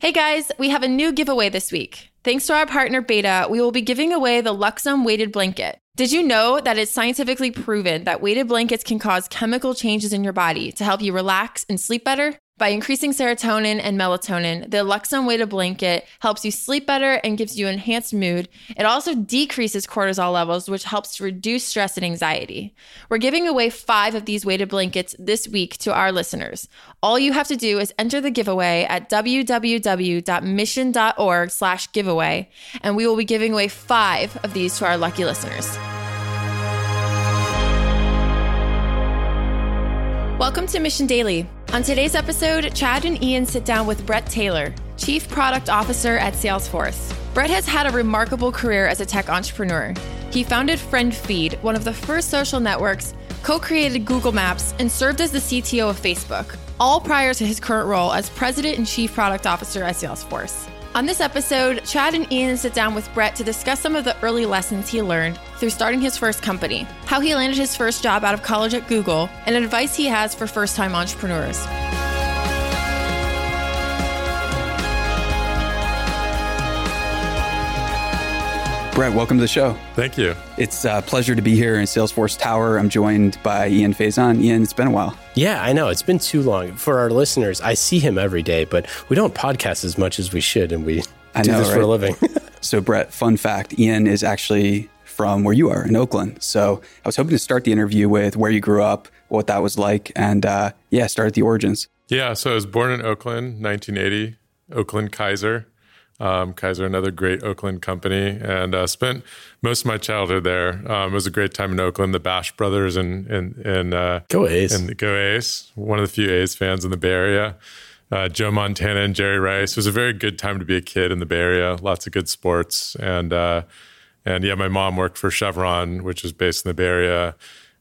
Hey guys, we have a new giveaway this week. Thanks to our partner Beta, we will be giving away the Luxome weighted blanket. Did you know that it's scientifically proven that weighted blankets can cause chemical changes in your body to help you relax and sleep better? By increasing serotonin and melatonin, the Luxome weighted blanket helps you sleep better and gives you enhanced mood. It also decreases cortisol levels, which helps to reduce stress and anxiety. We're giving away five of these weighted blankets this week to our listeners. All you have to do is enter the giveaway at www.mission.org slash giveaway, and we will be giving away five of these to our lucky listeners. Welcome to Mission Daily. On today's episode, Chad and Ian sit down with Bret Taylor, Chief Product Officer at Salesforce. Bret has had a remarkable career as a tech entrepreneur. He founded FriendFeed, one of the first social networks, co created Google Maps, and served as the CTO of Facebook, all prior to his current role as President and Chief Product Officer at Salesforce. On this episode, Chad and Ian sit down with Bret to discuss some of the early lessons he learned through starting his first company, how he landed his first job out of college at Google, and advice he has for first time entrepreneurs. Bret, welcome to the show. Thank you. It's a pleasure to be here in Salesforce Tower. I'm joined by Ian Faison. Ian, it's been a while. Yeah, I know. It's been too long. For our listeners, I see him every day, but we don't podcast as much as we should, and we I do know, this right? for a living. so, Bret, fun fact Ian is actually from where you are in Oakland. So, I was hoping to start the interview with where you grew up, what that was like, and uh, yeah, start at the origins. Yeah, so I was born in Oakland, 1980, Oakland Kaiser. Um, Kaiser, another great Oakland company, and uh, spent most of my childhood there. Um, it was a great time in Oakland. The Bash Brothers and and and uh, Go A's. and Go A's. One of the few A's fans in the Bay Area. Uh, Joe Montana and Jerry Rice. It was a very good time to be a kid in the Bay Area. Lots of good sports, and uh, and yeah, my mom worked for Chevron, which is based in the Bay Area.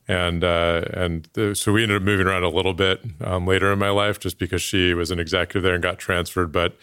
And uh, and th- so we ended up moving around a little bit um, later in my life, just because she was an executive there and got transferred. But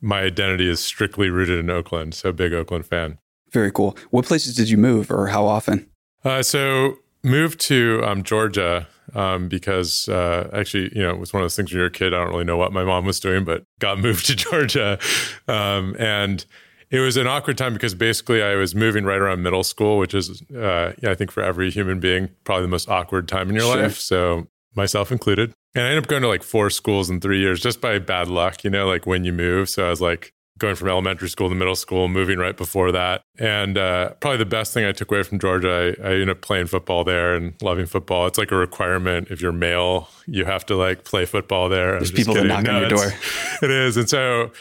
my identity is strictly rooted in Oakland, so big Oakland fan. Very cool. What places did you move or how often? Uh, so moved to um, Georgia um, because uh, actually, you know, it was one of those things when you're a kid. I don't really know what my mom was doing, but got moved to Georgia, um, and it was an awkward time because basically I was moving right around middle school, which is, uh, I think for every human being, probably the most awkward time in your Sure. life. So myself included. And I ended up going to like four schools in three years just by bad luck, you know, like when you move. So I was like going from elementary school to middle school, moving right before that. And uh, probably the best thing I took away from Georgia, I, I ended up playing football there and loving football. It's like a requirement if you're male, you have to like play football there. There's people that knock on your door. It is. And so,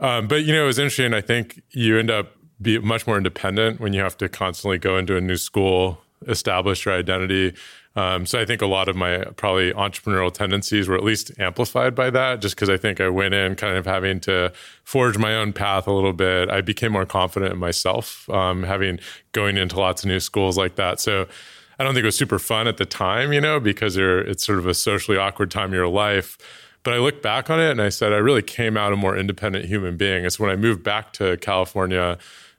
um, but you know, it was interesting. I think you end up be much more independent when you have to constantly go into a new school, establish your identity. Um, so I think a lot of my probably entrepreneurial tendencies were at least amplified by that, just because I think I went in kind of having to forge my own path a little bit. I became more confident in myself, um, having going into lots of new schools like that. So I don't think it was super fun at the time, you know, because it's sort of a socially awkward time in your life. But I look back on it and I said, I really came out a more independent human being. It's when I moved back to California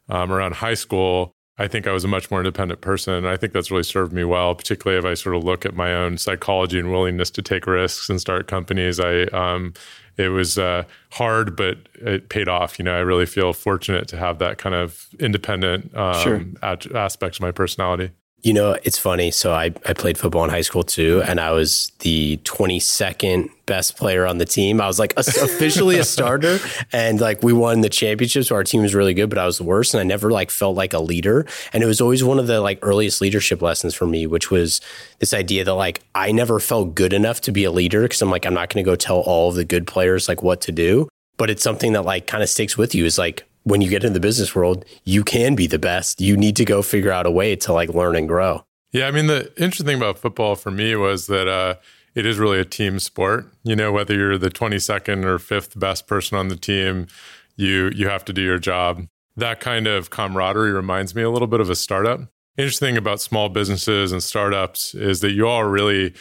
um, around high school, I think I was a much more independent person. And I think that's really served me well, particularly if I sort of look at my own psychology and willingness to take risks and start companies. I, um, it was uh, hard, but it paid off. You know, I really feel fortunate to have that kind of independent um, Sure. at- aspect of my personality. You know, it's funny. So I, I played football in high school too, and I was the 22nd best player on the team. I was like a- officially a starter, and like we won the championship. So our team was really good, but I was the worst, and I never like felt like a leader. And it was always one of the like earliest leadership lessons for me, which was this idea that like I never felt good enough to be a leader because I'm like I'm not going to go tell all of the good players like what to do. But it's something that like kind of sticks with you. Is like when you get into the business world, you can be the best. You need to go figure out a way to like learn and grow. Yeah, I mean, the interesting thing about football for me was that uh, it is really a team sport. You know, whether you're the 22nd or fifth best person on the team, you you have to do your job. That kind of camaraderie reminds me a little bit of a startup. Interesting thing about small businesses and startups is that you all really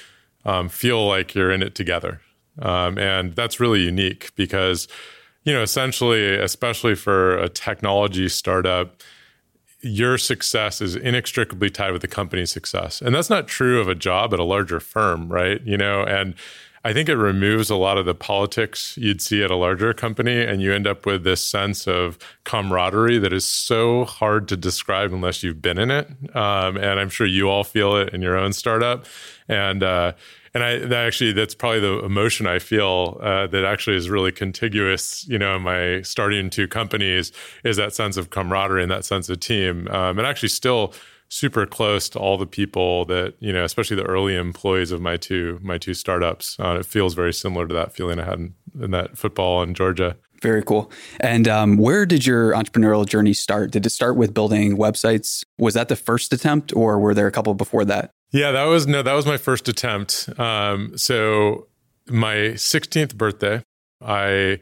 um, feel like you're in it together, um, and that's really unique because you know, essentially, especially for a technology startup, your success is inextricably tied with the company's success. And that's not true of a job at a larger firm, right? You know, and I think it removes a lot of the politics you'd see at a larger company, and you end up with this sense of camaraderie that is so hard to describe unless you've been in it. Um, and I'm sure you all feel it in your own startup. And uh, and I that actually that's probably the emotion I feel uh, that actually is really contiguous. You know, in my starting two companies is that sense of camaraderie and that sense of team, um, and actually still super close to all the people that you know, especially the early employees of my two my two startups. Uh, it feels very similar to that feeling I had in, in that football in Georgia. Very cool. And um, where did your entrepreneurial journey start? Did it start with building websites? Was that the first attempt, or were there a couple before that? Yeah, that was no, that was my first attempt. Um, so my 16th birthday, I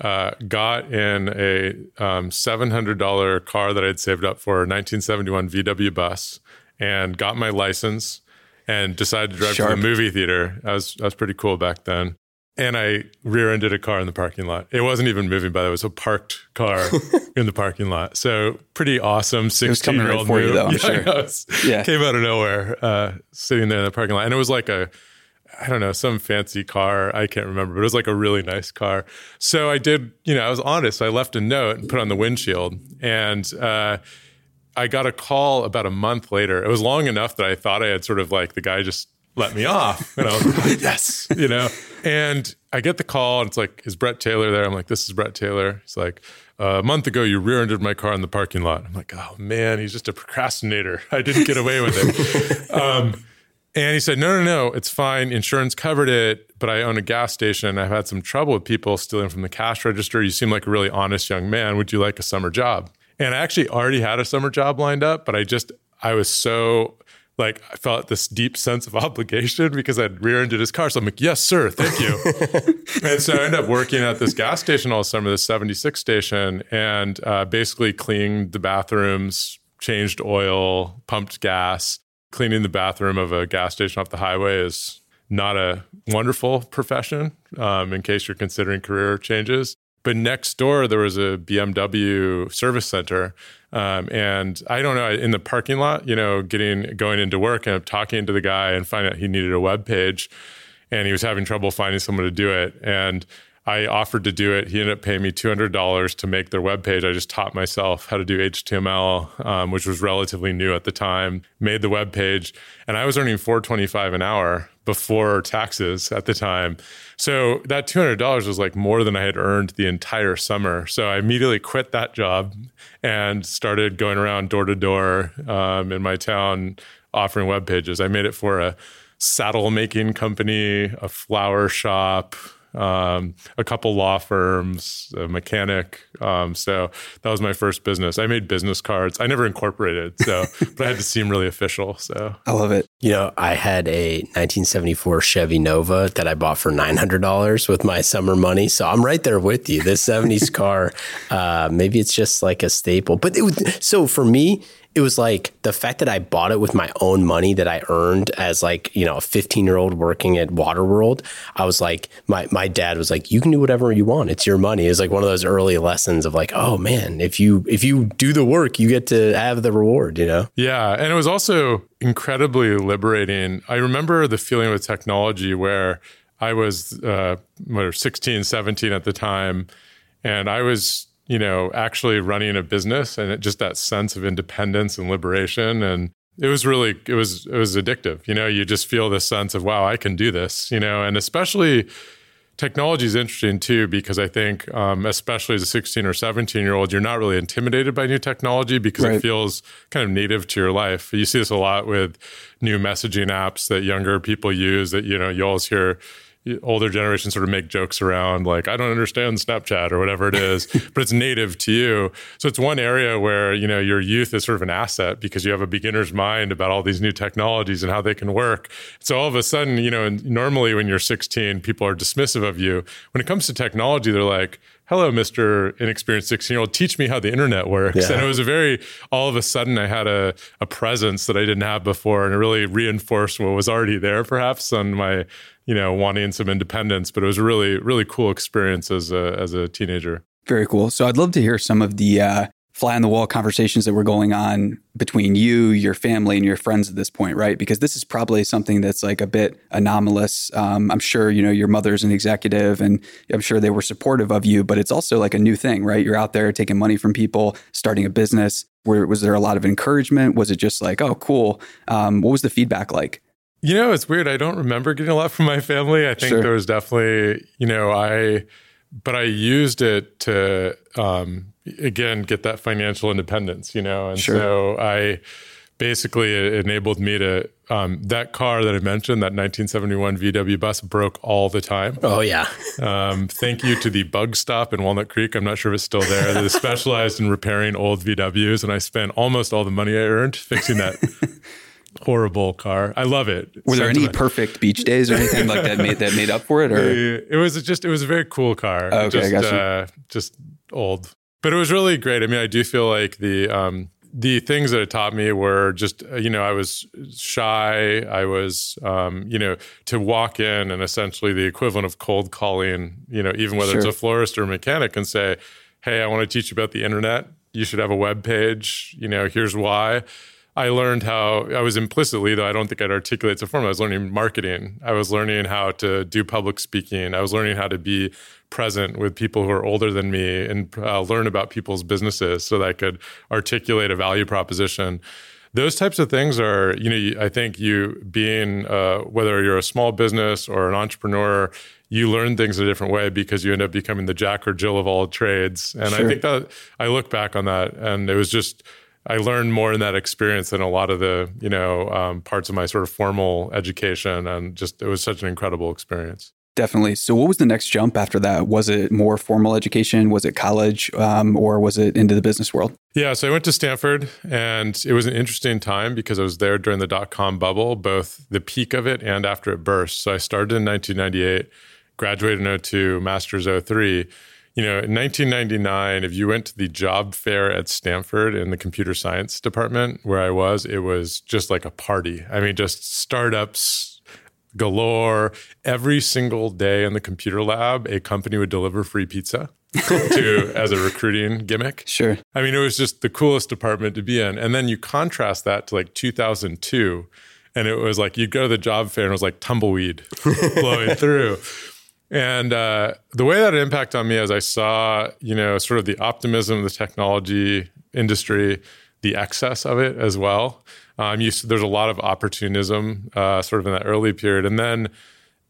uh, got in a um, $700 car that I'd saved up for a 1971 VW bus and got my license and decided to drive Sharp. to the movie theater. That was, that was pretty cool back then. And I rear ended a car in the parking lot. It wasn't even moving, by the way. It was a parked car in the parking lot. So pretty awesome 16 year old move. You, though, yeah, sure. yeah. Came out of nowhere, uh, sitting there in the parking lot. And it was like a, I don't know, some fancy car. I can't remember, but it was like a really nice car. So I did, you know, I was honest. I left a note and put on the windshield. And, uh, I got a call about a month later. It was long enough that I thought I had sort of like the guy just let me off. And I was like, yes, you know. And I get the call, and it's like, is Bret Taylor there? I'm like, this is Bret Taylor. He's like, uh, a month ago, you rear-ended my car in the parking lot. I'm like, oh man, he's just a procrastinator. I didn't get away with it. um, and he said, no, no, no, it's fine. Insurance covered it, but I own a gas station. and I've had some trouble with people stealing from the cash register. You seem like a really honest young man. Would you like a summer job? And I actually already had a summer job lined up, but I just I was so like I felt this deep sense of obligation because I'd rear-ended his car. So I'm like, yes, sir, thank you. and so I ended up working at this gas station all summer, this 76 station, and uh, basically cleaned the bathrooms, changed oil, pumped gas. Cleaning the bathroom of a gas station off the highway is not a wonderful profession um, in case you're considering career changes. But next door, there was a BMW service center. Um, and I don't know, in the parking lot, you know, getting going into work and talking to the guy and finding out he needed a web page and he was having trouble finding someone to do it. And I offered to do it. He ended up paying me $200 to make their webpage. I just taught myself how to do HTML, um, which was relatively new at the time, made the web page, and I was earning 425 an hour before taxes at the time. So that $200 was like more than I had earned the entire summer. So I immediately quit that job and started going around door to door um, in my town offering web pages. I made it for a saddle making company, a flower shop, um, a couple law firms, a mechanic. Um, so that was my first business. I made business cards. I never incorporated, so but I had to seem really official. So I love it. You know, I had a 1974 Chevy Nova that I bought for $900 with my summer money. So I'm right there with you. This 70s car, uh, maybe it's just like a staple. But it was, so for me, it was like the fact that I bought it with my own money that I earned as like, you know, a 15 year old working at Waterworld. I was like, my, my dad was like, you can do whatever you want. It's your money. It's like one of those early lessons of like, oh man, if you, if you do the work, you get to have the reward, you know? Yeah. And it was also incredibly liberating. I remember the feeling with technology where I was, uh, 16, 17 at the time. And I was you know, actually running a business and it, just that sense of independence and liberation. And it was really, it was, it was addictive. You know, you just feel this sense of, wow, I can do this, you know, and especially technology is interesting too, because I think, um, especially as a 16 or 17 year old, you're not really intimidated by new technology because right. it feels kind of native to your life. You see this a lot with new messaging apps that younger people use that, you know, you always hear, older generations sort of make jokes around like i don't understand snapchat or whatever it is but it's native to you so it's one area where you know your youth is sort of an asset because you have a beginner's mind about all these new technologies and how they can work so all of a sudden you know normally when you're 16 people are dismissive of you when it comes to technology they're like hello, Mr. Inexperienced 16 year old, teach me how the internet works. Yeah. And it was a very, all of a sudden, I had a, a presence that I didn't have before. And it really reinforced what was already there, perhaps, on my, you know, wanting some independence. But it was a really, really cool experience as a, as a teenager. Very cool. So I'd love to hear some of the, uh, fly on the wall conversations that were going on between you, your family, and your friends at this point, right? Because this is probably something that's like a bit anomalous. Um, I'm sure you know your mother's an executive, and I'm sure they were supportive of you, but it's also like a new thing, right? You're out there taking money from people, starting a business. Where was there a lot of encouragement? Was it just like, oh, cool? Um, what was the feedback like? You know, it's weird. I don't remember getting a lot from my family. I think sure. there was definitely, you know, I, but I used it to, um, again, get that financial independence, you know, and sure. so I basically it enabled me to, um, that car that I mentioned, that 1971 VW bus broke all the time. Oh, yeah. um, thank you to the bug stop in Walnut Creek. I'm not sure if it's still there. They specialized in repairing old VWs, and I spent almost all the money I earned fixing that horrible car. I love it. Were there any perfect beach days or anything like that made that made up for it? Or it was just it was a very cool car. Okay, just, uh, just old, but it was really great. I mean, I do feel like the um, the things that it taught me were just uh, you know I was shy. I was um, you know to walk in and essentially the equivalent of cold calling. You know, even whether sure. it's a florist or a mechanic, and say, "Hey, I want to teach you about the internet. You should have a web page. You know, here's why." I learned how I was implicitly, though I don't think I'd articulate to form. I was learning marketing. I was learning how to do public speaking. I was learning how to be present with people who are older than me and uh, learn about people's businesses so that I could articulate a value proposition. Those types of things are, you know, I think you being, uh, whether you're a small business or an entrepreneur, you learn things a different way because you end up becoming the Jack or Jill of all trades. And sure. I think that I look back on that and it was just, I learned more in that experience than a lot of the you know um, parts of my sort of formal education, and just it was such an incredible experience. Definitely. So, what was the next jump after that? Was it more formal education? Was it college, um, or was it into the business world? Yeah, so I went to Stanford, and it was an interesting time because I was there during the dot com bubble, both the peak of it and after it burst. So I started in 1998, graduated in 02, master's 03 you know, in 1999, if you went to the job fair at Stanford in the computer science department where I was, it was just like a party. I mean, just startups galore. Every single day in the computer lab, a company would deliver free pizza. to as a recruiting gimmick. Sure. I mean, it was just the coolest department to be in. And then you contrast that to like 2002, and it was like you'd go to the job fair and it was like tumbleweed blowing through. And uh, the way that impacted on me as I saw, you know, sort of the optimism of the technology industry, the excess of it as well. Um, you, there's a lot of opportunism uh, sort of in that early period. And then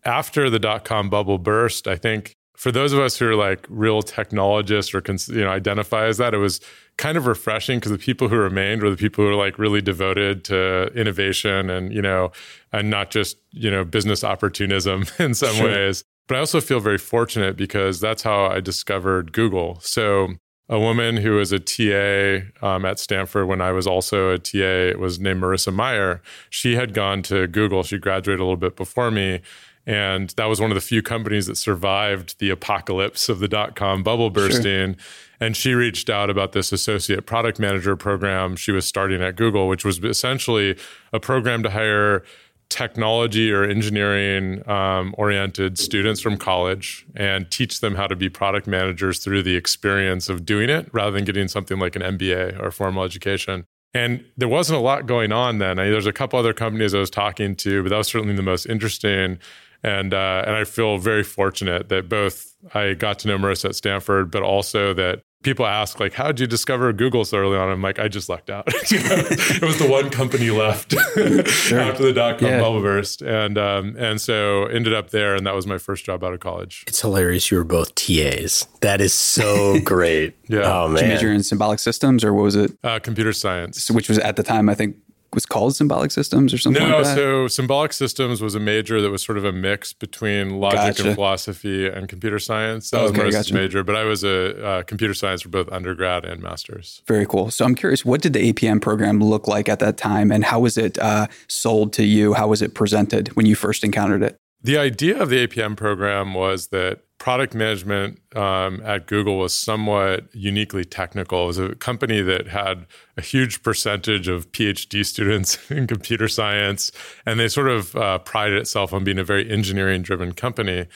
after the dot com bubble burst, I think for those of us who are like real technologists or you know identify as that, it was kind of refreshing because the people who remained were the people who were like really devoted to innovation and you know and not just you know business opportunism in some sure. ways. But I also feel very fortunate because that's how I discovered Google. So, a woman who was a TA um, at Stanford when I was also a TA was named Marissa Mayer. She had gone to Google. She graduated a little bit before me. And that was one of the few companies that survived the apocalypse of the dot com bubble bursting. Sure. And she reached out about this associate product manager program she was starting at Google, which was essentially a program to hire technology or engineering um, oriented students from college and teach them how to be product managers through the experience of doing it rather than getting something like an MBA or formal education. And there wasn't a lot going on then. I mean, there's a couple other companies I was talking to, but that was certainly the most interesting. And uh, and I feel very fortunate that both I got to know Marissa at Stanford, but also that people ask like how did you discover google so early on? I'm like i just lucked out. It was the one company left sure. after the dot-com yeah. bubble burst and um, and so ended up there and that was my first job out of college. It's hilarious you were both tas that is so great. Yeah. Oh man did you major in symbolic systems or what was it? Uh, computer science. So, which was at the time i think was called symbolic systems or something no, like so symbolic systems was a major that was sort of a mix between logic gotcha. and philosophy and computer science. That okay, was gotcha. major, but I was a uh, computer science for both undergrad and masters. Very cool. So I'm curious, what did the APM program look like at that time, and how was it uh, sold to you? How was it presented when you first encountered it? The idea of the APM program was that product management um, at Google was somewhat uniquely technical. It was a company that had a huge percentage of PhD students in computer science, and they sort of uh, prided itself on being a very engineering driven company.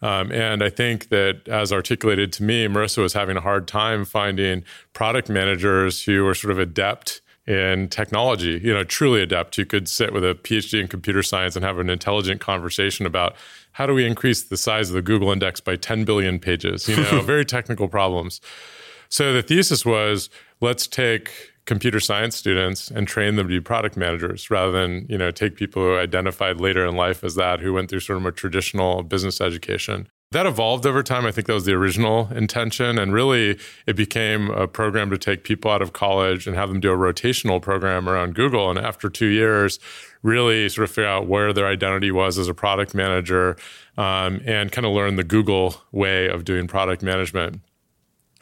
Um, and I think that, as articulated to me, Marissa was having a hard time finding product managers who were sort of adept in technology, you know, truly adept, who could sit with a PhD in computer science and have an intelligent conversation about how do we increase the size of the Google index by 10 billion pages, you know, very technical problems. So the thesis was let's take computer science students and train them to be product managers rather than you know take people who identified later in life as that who went through sort of a traditional business education that evolved over time. I think that was the original intention and really it became a program to take people out of college and have them do a rotational program around google. And after two years really sort of figure out where their identity was as a product manager um, and kind of learn the google way of doing product management.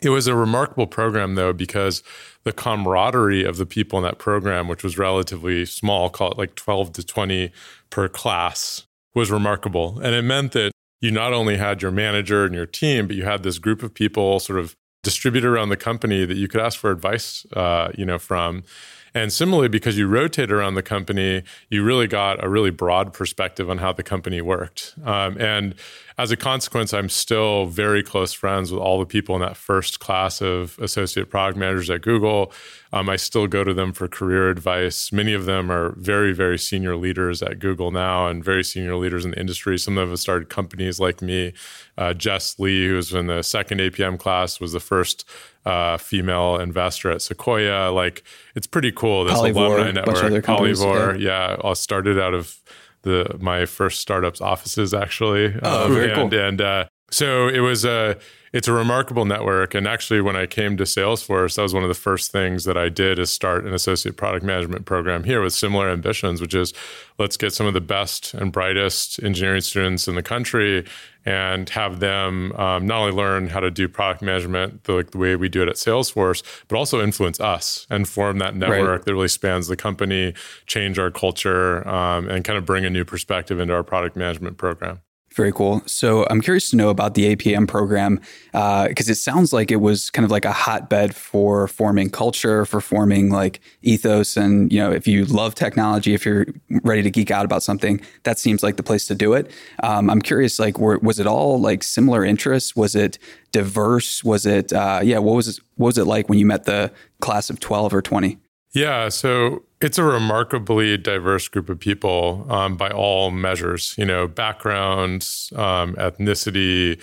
It was a remarkable program, though, because the camaraderie of the people in that program, which was relatively small, call it like 12 to 20 per class, was remarkable. And it meant that you not only had your manager and your team, but you had this group of people sort of distributed around the company that you could ask for advice, uh, you know, from. And similarly, because you rotate around the company, you really got a really broad perspective on how the company worked. Um, and as a consequence, I'm still very close friends with all the people in that first class of associate product managers at Google. Um, I still go to them for career advice. Many of them are very, very senior leaders at Google now and very senior leaders in the industry. Some of them have started companies like me. Uh, Jess Lee, who was in the second APM class, was the first uh, female investor at Sequoia. Like, it's pretty cool. This Polyvore, alumni network, Polyvore, yeah. yeah, I started out of the my first startup's offices actually. Oh, um, very and, cool. And uh, so it was a it's a remarkable network. And actually, when I came to Salesforce, that was one of the first things that I did is start an associate product management program here with similar ambitions, which is let's get some of the best and brightest engineering students in the country and have them um, not only learn how to do product management the, like the way we do it at Salesforce, but also influence us and form that network right. that really spans the company, change our culture, um, and kind of bring a new perspective into our product management program. Very cool. So I'm curious to know about the APM program because uh, it sounds like it was kind of like a hotbed for forming culture, for forming like ethos, and you know, if you love technology, if you're ready to geek out about something, that seems like the place to do it. Um, I'm curious, like, were, was it all like similar interests? Was it diverse? Was it, uh, yeah, what was it, what was it like when you met the class of 12 or 20? Yeah, so it's a remarkably diverse group of people um, by all measures. You know, backgrounds, um, ethnicity,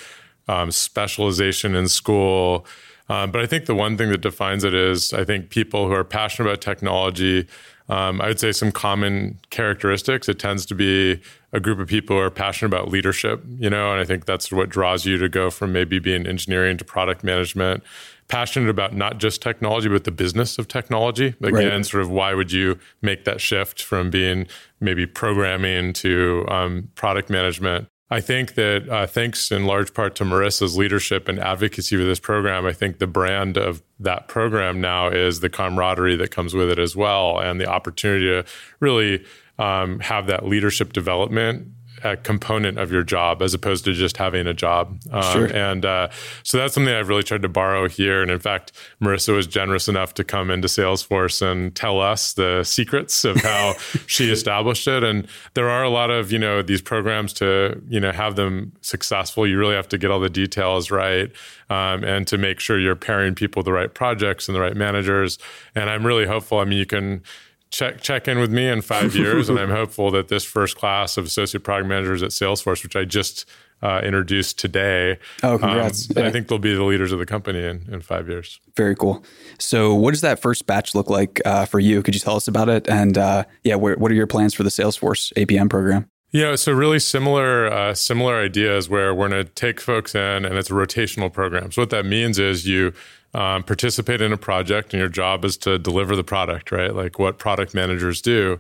um, specialization in school. Um, but I think the one thing that defines it is I think people who are passionate about technology. Um, I would say some common characteristics. It tends to be a group of people who are passionate about leadership, you know, and I think that's what draws you to go from maybe being engineering to product management passionate about not just technology, but the business of technology. Again, right. sort of why would you make that shift from being maybe programming to um, product management? I think that uh, thanks in large part to Marissa's leadership and advocacy for this program, I think the brand of that program now is the camaraderie that comes with it as well, and the opportunity to really um, have that leadership development a component of your job as opposed to just having a job. Um, sure. And uh, so that's something I've really tried to borrow here. And in fact, Marissa was generous enough to come into Salesforce and tell us the secrets of how she established it. And there are a lot of, you know, these programs to, you know, have them successful. You really have to get all the details right um, and to make sure you're pairing people with the right projects and the right managers. And I'm really hopeful. I mean, you can, check check in with me in five years, and I'm hopeful that this first class of associate product managers at Salesforce, which I just uh, introduced today, oh, congrats! Um, yeah. I think they'll be the leaders of the company in, in five years. Very cool. So, what does that first batch look like uh, for you? Could you tell us about it? And uh, yeah, where, what are your plans for the Salesforce APM program? Yeah, so really similar uh, similar ideas where we're going to take folks in, and it's a rotational program. So what that means is you um, participate in a project, and your job is to deliver the product, right? Like what product managers do.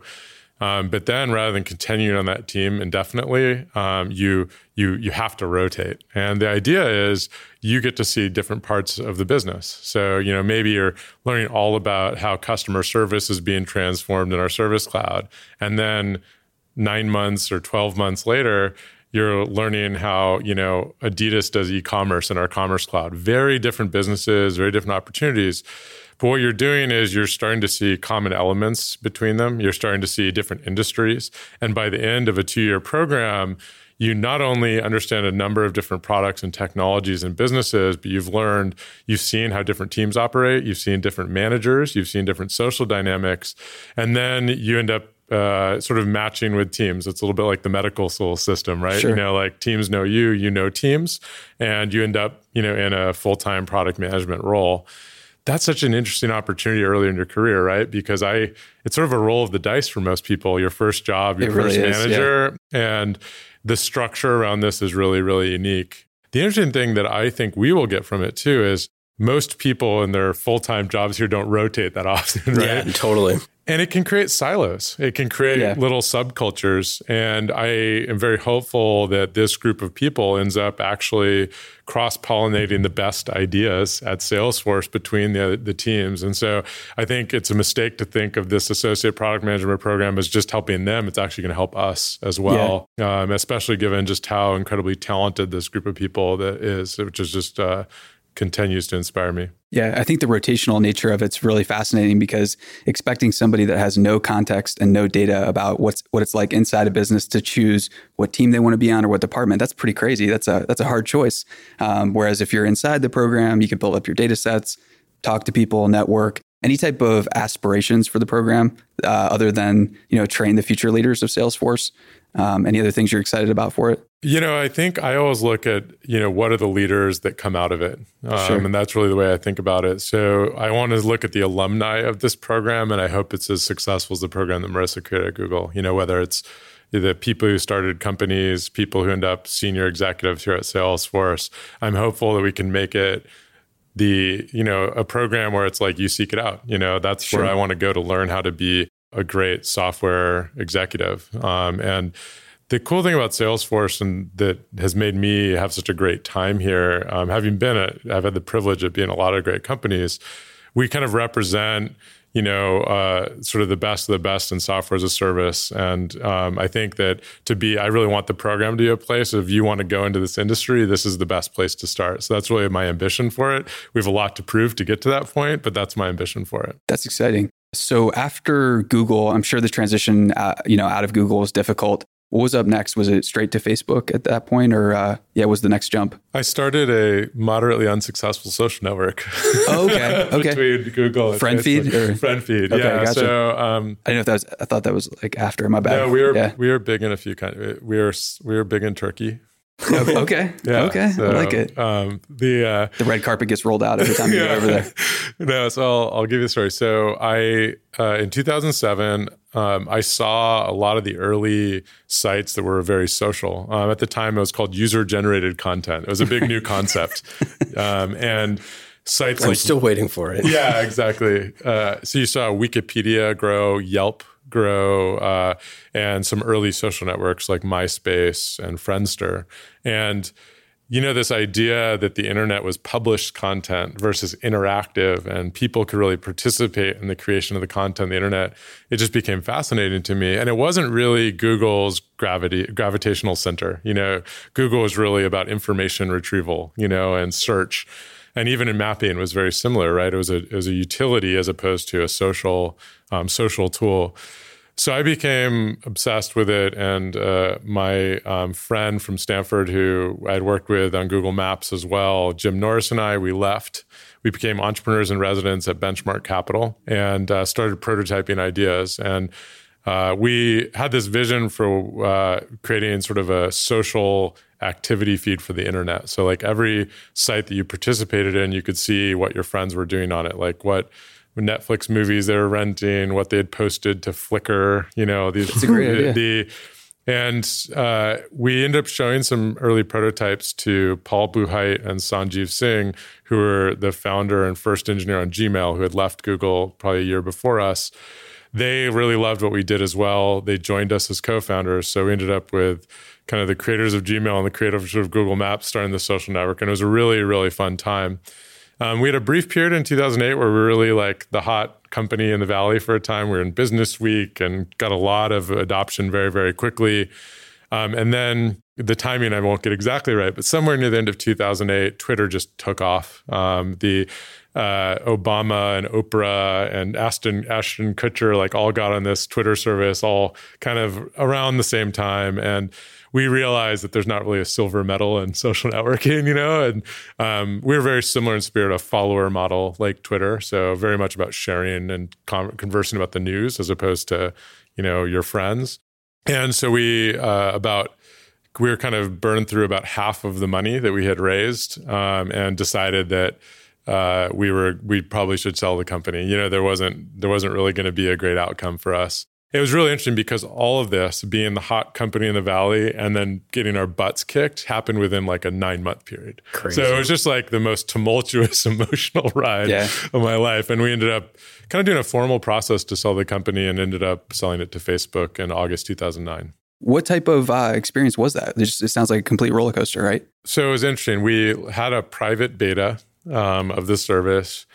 Um, but then, rather than continuing on that team indefinitely, um, you you you have to rotate. And the idea is you get to see different parts of the business. So you know maybe you're learning all about how customer service is being transformed in our Service Cloud, and then nine months or twelve months later, you're learning how you know adidas does e-commerce in our commerce cloud. Very different businesses very different opportunities. But what you're doing is you're starting to see common elements between them. You're starting to see different industries. And by the end of a two-year program you not only understand a number of different products and technologies and businesses, but you've learned, you've seen how different teams operate, you've seen different managers, you've seen different social dynamics, and then you end up uh, sort of matching with teams. It's a little bit like the medical school system, right? Sure. You know, like teams know you, you know teams, and you end up, you know, in a full time product management role that's such an interesting opportunity earlier in your career, right? Because I, it's sort of a roll of the dice for most people. Your first job, your It first really is, manager, and the structure around this is really, really unique. The interesting thing that I think we will get from it too is most people in their full time jobs here don't rotate that often, right? Yeah, totally. And it can create silos. It can create Yeah. little subcultures. And I am very hopeful that this group of people ends up actually cross pollinating the best ideas at Salesforce between the, the teams. And so I think it's a mistake to think of this associate product management program as just helping them. It's actually going to help us as well, um, especially given just how incredibly talented this group of people that is, which is just uh, continues to inspire me. Yeah, I think the rotational nature of it's really fascinating because expecting somebody that has no context and no data about what's what it's like inside a business to choose what team they want to be on or what department that's pretty crazy. That's a that's a hard choice. Um, whereas if you're inside the program, you can build up your data sets, talk to people, network. Any type of aspirations for the program, uh, other than you know train the future leaders of Salesforce. Um, any other things you're excited about for it? You know, I think I always look at, you know, what are the leaders that come out of it? Um, Sure. And that's really the way I think about it. So I want to look at the alumni of this program, and I hope it's as successful as the program that Marissa created at Google. You know, whether it's the people who started companies, people who end up senior executives here at Salesforce. I'm hopeful that we can make it the, you know, a program where it's like you seek it out. You know, that's Sure. where I want to go to learn how to be a great software executive. Um, and the cool thing about Salesforce and that has made me have such a great time here, um, having been at, I've had the privilege of being a lot of great companies. We kind of represent, you know, uh, sort of the best of the best in software as a service. And um, I think that to be, I really want the program to be a place. If you want to go into this industry, this is the best place to start. So that's really my ambition for it. We have a lot to prove to get to that point, but that's my ambition for it. That's exciting. So after Google, I'm sure the transition, uh, you know, out of Google was difficult. What was up next? Was it straight to Facebook at that point, or uh, yeah, was the next jump? I started a moderately unsuccessful social network. Oh, okay, okay. Between Google and Friend feed, Facebook. or- friend feed. Okay, yeah. gotcha. So um, I didn't know if that was. I thought that was like after. My bad. no, we were Yeah. we were big in a few kind. We were we were big in Turkey. Oh, okay. Yeah. Okay. So, I like it. Um, the uh, The red carpet gets rolled out every time you go over there. no, so I'll, I'll give you a story. So I, uh, in 2007, um, I saw a lot of the early sites that were very social. Um, at the time, it was called user-generated content. It was a big new concept, um, and sites I'm like still waiting for it. yeah, exactly. Uh, so you saw Wikipedia grow, Yelp grow, uh, and some early social networks like MySpace and Friendster. And you know, this idea that the internet was published content versus interactive and people could really participate in the creation of the content on the internet, it just became fascinating to me. And it wasn't really Google's gravity gravitational center. You know, Google was really about information retrieval, you know, and search and even in mapping was very similar, right? It was a it was a utility as opposed to a social um, social tool. So I became obsessed with it, and uh, my um, friend from Stanford, who I'd worked with on Google Maps as well, Jim Norris and I, we left. We became entrepreneurs in residence at Benchmark Capital and uh, started prototyping ideas. And uh, we had this vision for uh, creating sort of a social activity feed for the internet. So, like every site that you participated in, you could see what your friends were doing on it, like what Netflix movies they were renting, what they had posted to Flickr. You know, these That's a great idea. the and uh, we ended up showing some early prototypes to Paul Buchheit and Sanjeev Singh, who were the founder and first engineer on Gmail, who had left Google probably a year before us. They really loved what we did as well. They joined us as co-founders, so we ended up with kind of the creators of Gmail and the creators of Google Maps starting the social network, and it was a really really fun time. Um, we had a brief period in 2008 where we were really like the hot company in the valley for a time. We were in Business Week and got a lot of adoption very, very quickly. Um, and then the timing I won't get exactly right, but somewhere near the end of 2008, Twitter just took off. Um, the uh, Obama and Oprah and Ashton Ashton Kutcher like all got on this Twitter service all kind of around the same time, and we realized that there's not really a silver medal in social networking, you know, and um, we are very similar in spirit of follower model like Twitter. So very much about sharing and con- conversing about the news as opposed to, you know, your friends. And so we uh, about we were kind of burned through about half of the money that we had raised um, and decided that uh, we were we probably should sell the company. You know, there wasn't there wasn't really going to be a great outcome for us. It was really interesting because all of this, being the hot company in the valley and then getting our butts kicked, happened within like a nine month period. Crazy. So it was just like the most tumultuous emotional ride yeah. of my life. And we ended up kind of doing a formal process to sell the company and ended up selling it to Facebook in August 2009. What type of uh, experience was that? It, just, it sounds like a complete roller coaster, right? So it was interesting. We had a private beta um, of the service,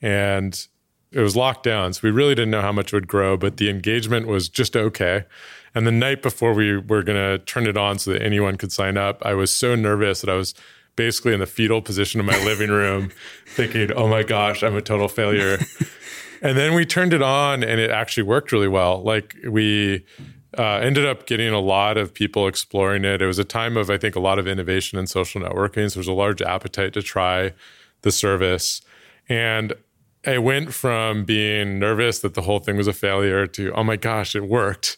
and it was locked down. So we really didn't know how much it would grow, but the engagement was just okay. And the night before we were going to turn it on so that anyone could sign up, I was so nervous that I was basically in the fetal position in my living room, thinking, oh my gosh, I'm a total failure. and then we turned it on and it actually worked really well. Like we, uh, ended up getting a lot of people exploring it. It was a time of, I think, a lot of innovation in social networking. So there's a large appetite to try the service. And I went from being nervous that the whole thing was a failure to, oh my gosh, it worked.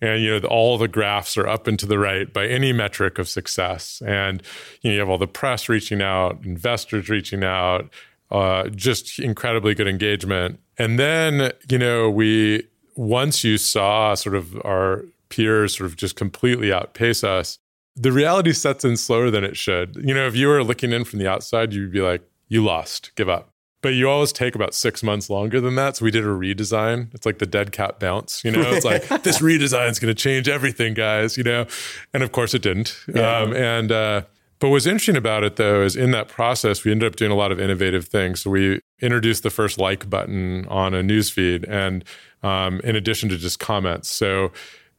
And you know, all the graphs are up and to the right by any metric of success. And you know, you have all the press reaching out, investors reaching out, uh, just incredibly good engagement. And then, you know, we once you saw sort of our peers sort of just completely outpace us, the reality sets in slower than it should. You know, if you were looking in from the outside, you'd be like, you lost, give up. But you always take about six months longer than that. So we did a redesign. It's like the dead cat bounce, you know, it's like this redesign is going to change everything, guys, you know? And of course it didn't. Yeah. Um, and, uh, but what's interesting about it though is in that process, we ended up doing a lot of innovative things. So we introduced the first like button on a newsfeed and um, in addition to just comments. So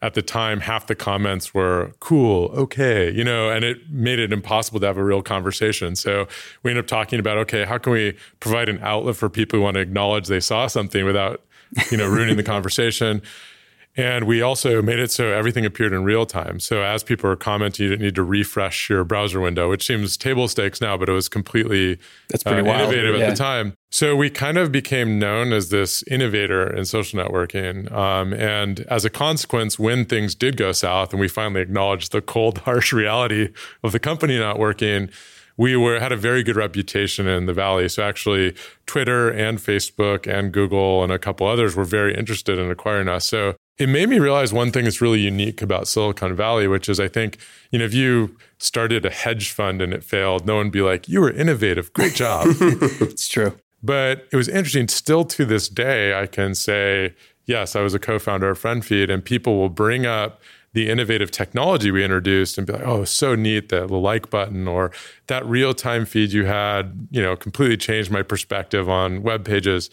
at the time, half the comments were cool, okay, you know, and it made it impossible to have a real conversation. So we ended up talking about, okay, how can we provide an outlet for people who want to acknowledge they saw something without, you know, ruining the conversation? And we also made it so everything appeared in real time. So as people were commenting, you didn't need to refresh your browser window, which seems table stakes now, but it was completely That's pretty uh, innovative yeah. at the time. So we kind of became known as this innovator in social networking. Um, and as a consequence, when things did go south and we finally acknowledged the cold, harsh reality of the company not working, we were had a very good reputation in the valley. So actually, Twitter and Facebook and Google and a couple others were very interested in acquiring us. So it made me realize one thing that's really unique about Silicon Valley, which is I think, you know, if you started a hedge fund and it failed, no one would be like, you were innovative. Great job. it's true. But it was interesting. Still to this day, I can say, yes, I was a co founder of FriendFeed, and people will bring up the innovative technology we introduced and be like, oh, so neat, the, the like button or that real time feed you had, you know, completely changed my perspective on web pages.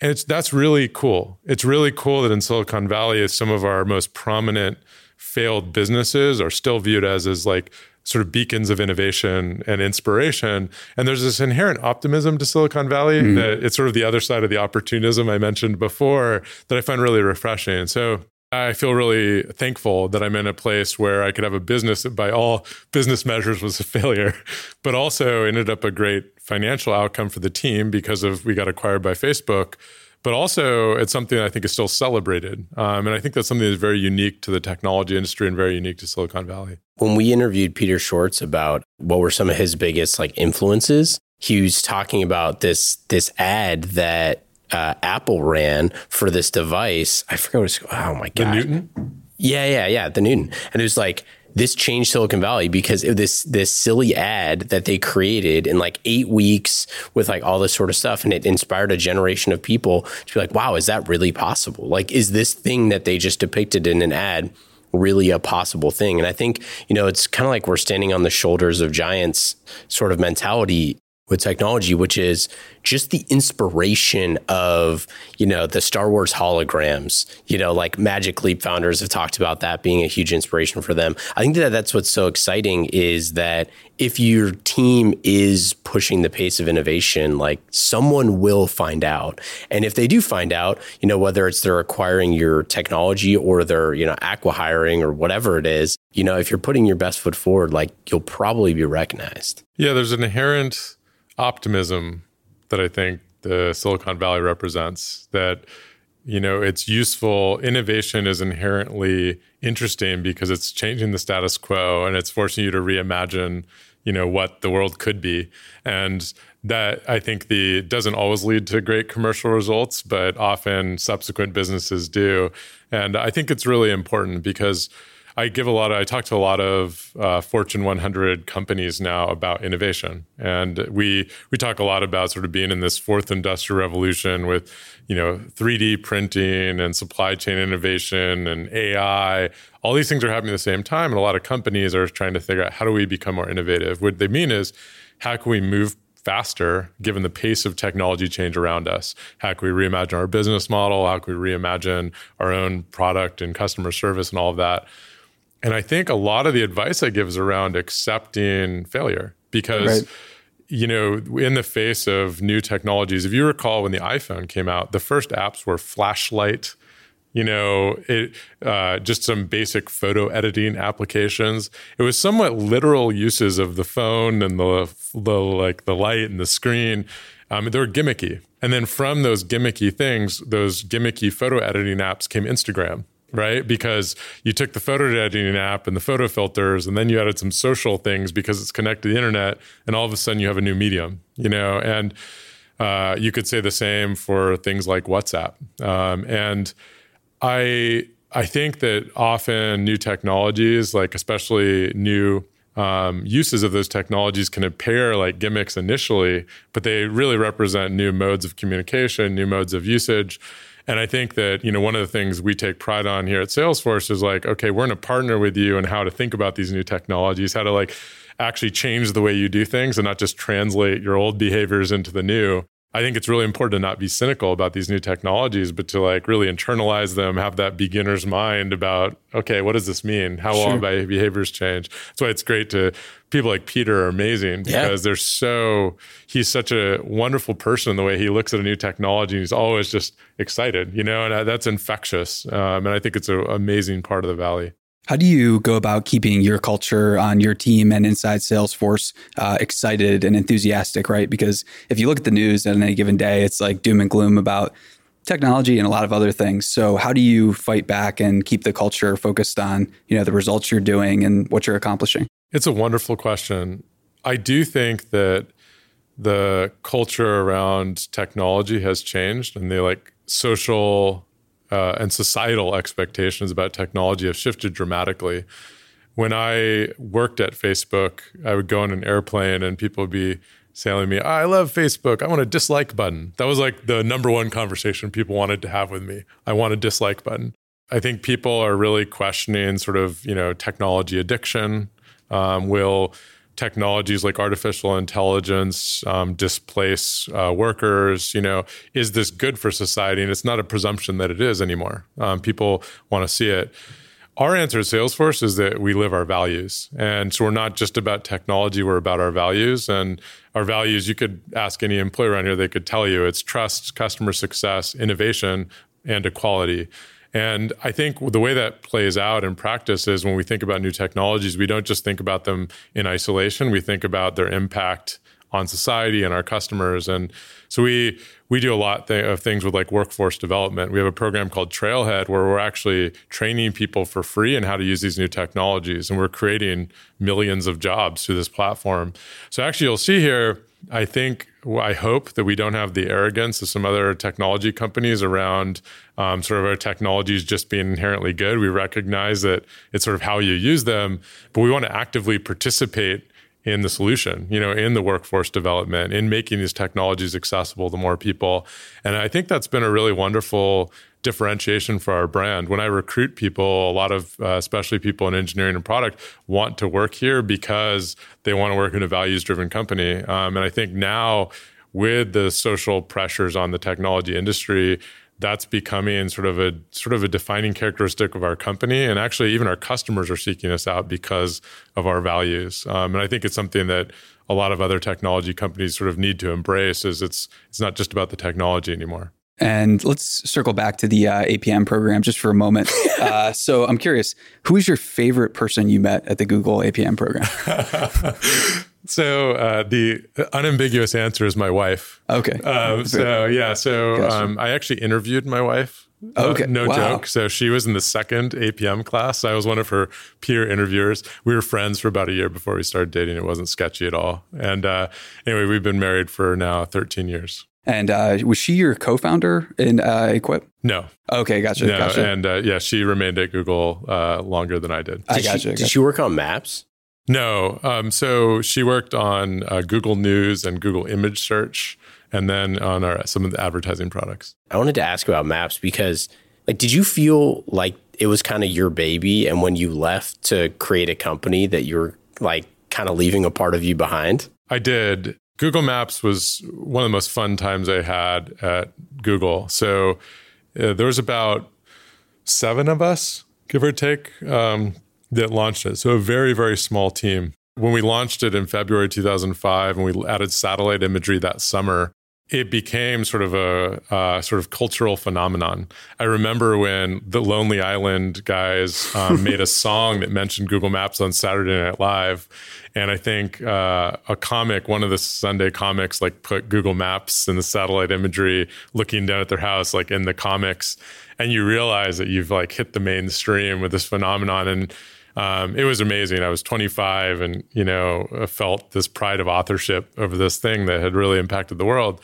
And it's that's really cool. It's really cool that in Silicon Valley, some of our most prominent failed businesses are still viewed as as like sort of beacons of innovation and inspiration. And there's this inherent optimism to Silicon Valley mm-hmm. that it's sort of the other side of the opportunism I mentioned before that I find really refreshing. So I feel really thankful that I'm in a place where I could have a business that, by all business measures, was a failure, but also ended up a great financial outcome for the team because of we got acquired by Facebook. But also, it's something I think is still celebrated, um, and I think that's something that's very unique to the technology industry and very unique to Silicon Valley. When we interviewed Peter Schwartz about what were some of his biggest like influences, he was talking about this this ad that uh, Apple ran for this device. I forget what it's called. Oh my god, the Newton. Yeah, yeah, yeah, the Newton, and it was like this changed Silicon Valley because of this this silly ad that they created in like eight weeks with like all this sort of stuff, and it inspired a generation of people to be like, "Wow, is that really possible? Like, is this thing that they just depicted in an ad?" really a possible thing. And I think, you know, it's kind of like we're standing on the shoulders of giants sort of mentality with technology, which is just the inspiration of, you know, the Star Wars holograms, you know, like Magic Leap founders have talked about that being a huge inspiration for them. I think that that's what's so exciting is that if your team is pushing the pace of innovation, like someone will find out. And if they do find out, you know, whether it's they're acquiring your technology or they're, you know, acqui-hiring or whatever it is, you know, if you're putting your best foot forward, like you'll probably be recognized. Yeah, there's an inherent optimism that I think the Silicon Valley represents that you know it's useful. Innovation is inherently interesting because it's changing the status quo and it's forcing you to reimagine you know what the world could be. And that i think the doesn't always lead to great commercial results but often subsequent businesses do. And i think it's really important because I give a lot of, I talk to a lot of uh, Fortune 100 companies now about innovation. And we, we talk a lot about sort of being in this fourth industrial revolution with, you know, 3D printing and supply chain innovation and AI. All these things are happening at the same time. And a lot of companies are trying to figure out how do we become more innovative? What they mean is, how can we move faster given the pace of technology change around us? How can we reimagine our business model? How can we reimagine our own product and customer service and all of that? And I think a lot of the advice I give is around accepting failure because, right. you know, in the face of new technologies, if you recall when the iPhone came out, the first apps were flashlight, you know, it, uh, just some basic photo editing applications. It was somewhat literal uses of the phone and the, the like the light and the screen. Um, they were gimmicky. And then from those gimmicky things, those gimmicky photo editing apps came Instagram right? Because you took the photo editing app and the photo filters, and then you added some social things because it's connected to the internet, and all of a sudden you have a new medium, you know? And uh, you could say the same for things like WhatsApp. Um, and I I think that often new technologies, like especially new um, uses of those technologies, can appear like gimmicks initially, but they really represent new modes of communication, new modes of usage. And I think that, you know, one of the things we take pride on here at Salesforce is like, okay, we're going to partner with you and how to think about these new technologies, how to like actually change the way you do things and not just translate your old behaviors into the new. I think it's really important to not be cynical about these new technologies, but to like really internalize them, have that beginner's mind about, okay, what does this mean? How will my behaviors change? That's why it's great to people like Peter are amazing because yeah. they're so he's such a wonderful person the way he looks at a new technology. He's always just excited, you know, and uh, that's infectious. Um, and I think it's an amazing part of the valley. How do you go about keeping your culture on your team and inside Salesforce uh, excited and enthusiastic, right? Because if you look at the news on any given day, it's like doom and gloom about technology and a lot of other things. So how do you fight back and keep the culture focused on, you know, the results you're doing and what you're accomplishing? It's a wonderful question. I do think that the culture around technology has changed and the like social uh, and societal expectations about technology have shifted dramatically. When I worked at Facebook, I would go on an airplane and people would be telling me, I love Facebook. I want a dislike button. That was like the number one conversation people wanted to have with me. I want a dislike button. I think people are really questioning sort of, you know, technology addiction. Um, will technologies like artificial intelligence um, displace uh, workers? You know, is this good for society? And it's not a presumption that it is anymore. Um, people want to see it. Our answer at Salesforce is that we live our values. And so we're not just about technology, we're about our values. And our values, you could ask any employer around here, they could tell you it's trust, customer success, innovation, and equality. And I think the way that plays out in practice is when we think about new technologies, we don't just think about them in isolation. We think about their impact on society and our customers. And so we we do a lot th- of things with like workforce development. We have a program called Trailhead where we're actually training people for free in how to use these new technologies, and we're creating millions of jobs through this platform. So actually, you'll see here I think, I hope that we don't have the arrogance of some other technology companies around um, sort of our technologies just being inherently good. We recognize that it's sort of how you use them, but we want to actively participate in the solution, you know, in the workforce development, in making these technologies accessible to more people. And I think that's been a really wonderful differentiation for our brand. When I recruit people, a lot of uh, especially people in engineering and product want to work here because they want to work in a values driven company. Um, and I think now with the social pressures on the technology industry, that's becoming sort of a sort of a defining characteristic of our company and actually even our customers are seeking us out because of our values um, and i think it's something that a lot of other technology companies sort of need to embrace is it's it's not just about the technology anymore and let's circle back to the uh, APM program just for a moment. Uh, so I'm curious, who is your favorite person you met at the Google APM program? So uh, the unambiguous answer is my wife. Okay. Um, so yeah, so gotcha. um, I actually interviewed my wife. Uh, okay. no wow. joke. So she was in the second APM class. I was one of her peer interviewers. We were friends for about a year before we started dating. It wasn't sketchy at all. And uh, anyway, we've been married for now 13 years. And uh, was she your co-founder in uh, Quip? No. Okay, gotcha. No, gotcha. and uh, yeah, she remained at Google uh, longer than I did. I Did, gotcha. she, gotcha. did she work on maps? No. Um, so she worked on uh, Google News and Google Image Search, and then on our, some of the advertising products. I wanted to ask about maps because, like, did you feel like it was kind of your baby, and when you left to create a company, that you were like kind of leaving a part of you behind? I did. Google Maps was one of the most fun times I had at Google. So uh, there was about seven of us, give or take, um, that launched it. So a very, very small team. When we launched it in February 2005 and we added satellite imagery that summer, it became sort of a uh, sort of cultural phenomenon. I remember when the Lonely Island guys um, made a song that mentioned Google Maps on Saturday Night Live, and I think uh, a comic, one of the Sunday comics, like put Google Maps and the satellite imagery looking down at their house, like in the comics, and you realize that you've like hit the mainstream with this phenomenon. And um, it was amazing. I was 25 and, you know, felt this pride of authorship over this thing that had really impacted the world.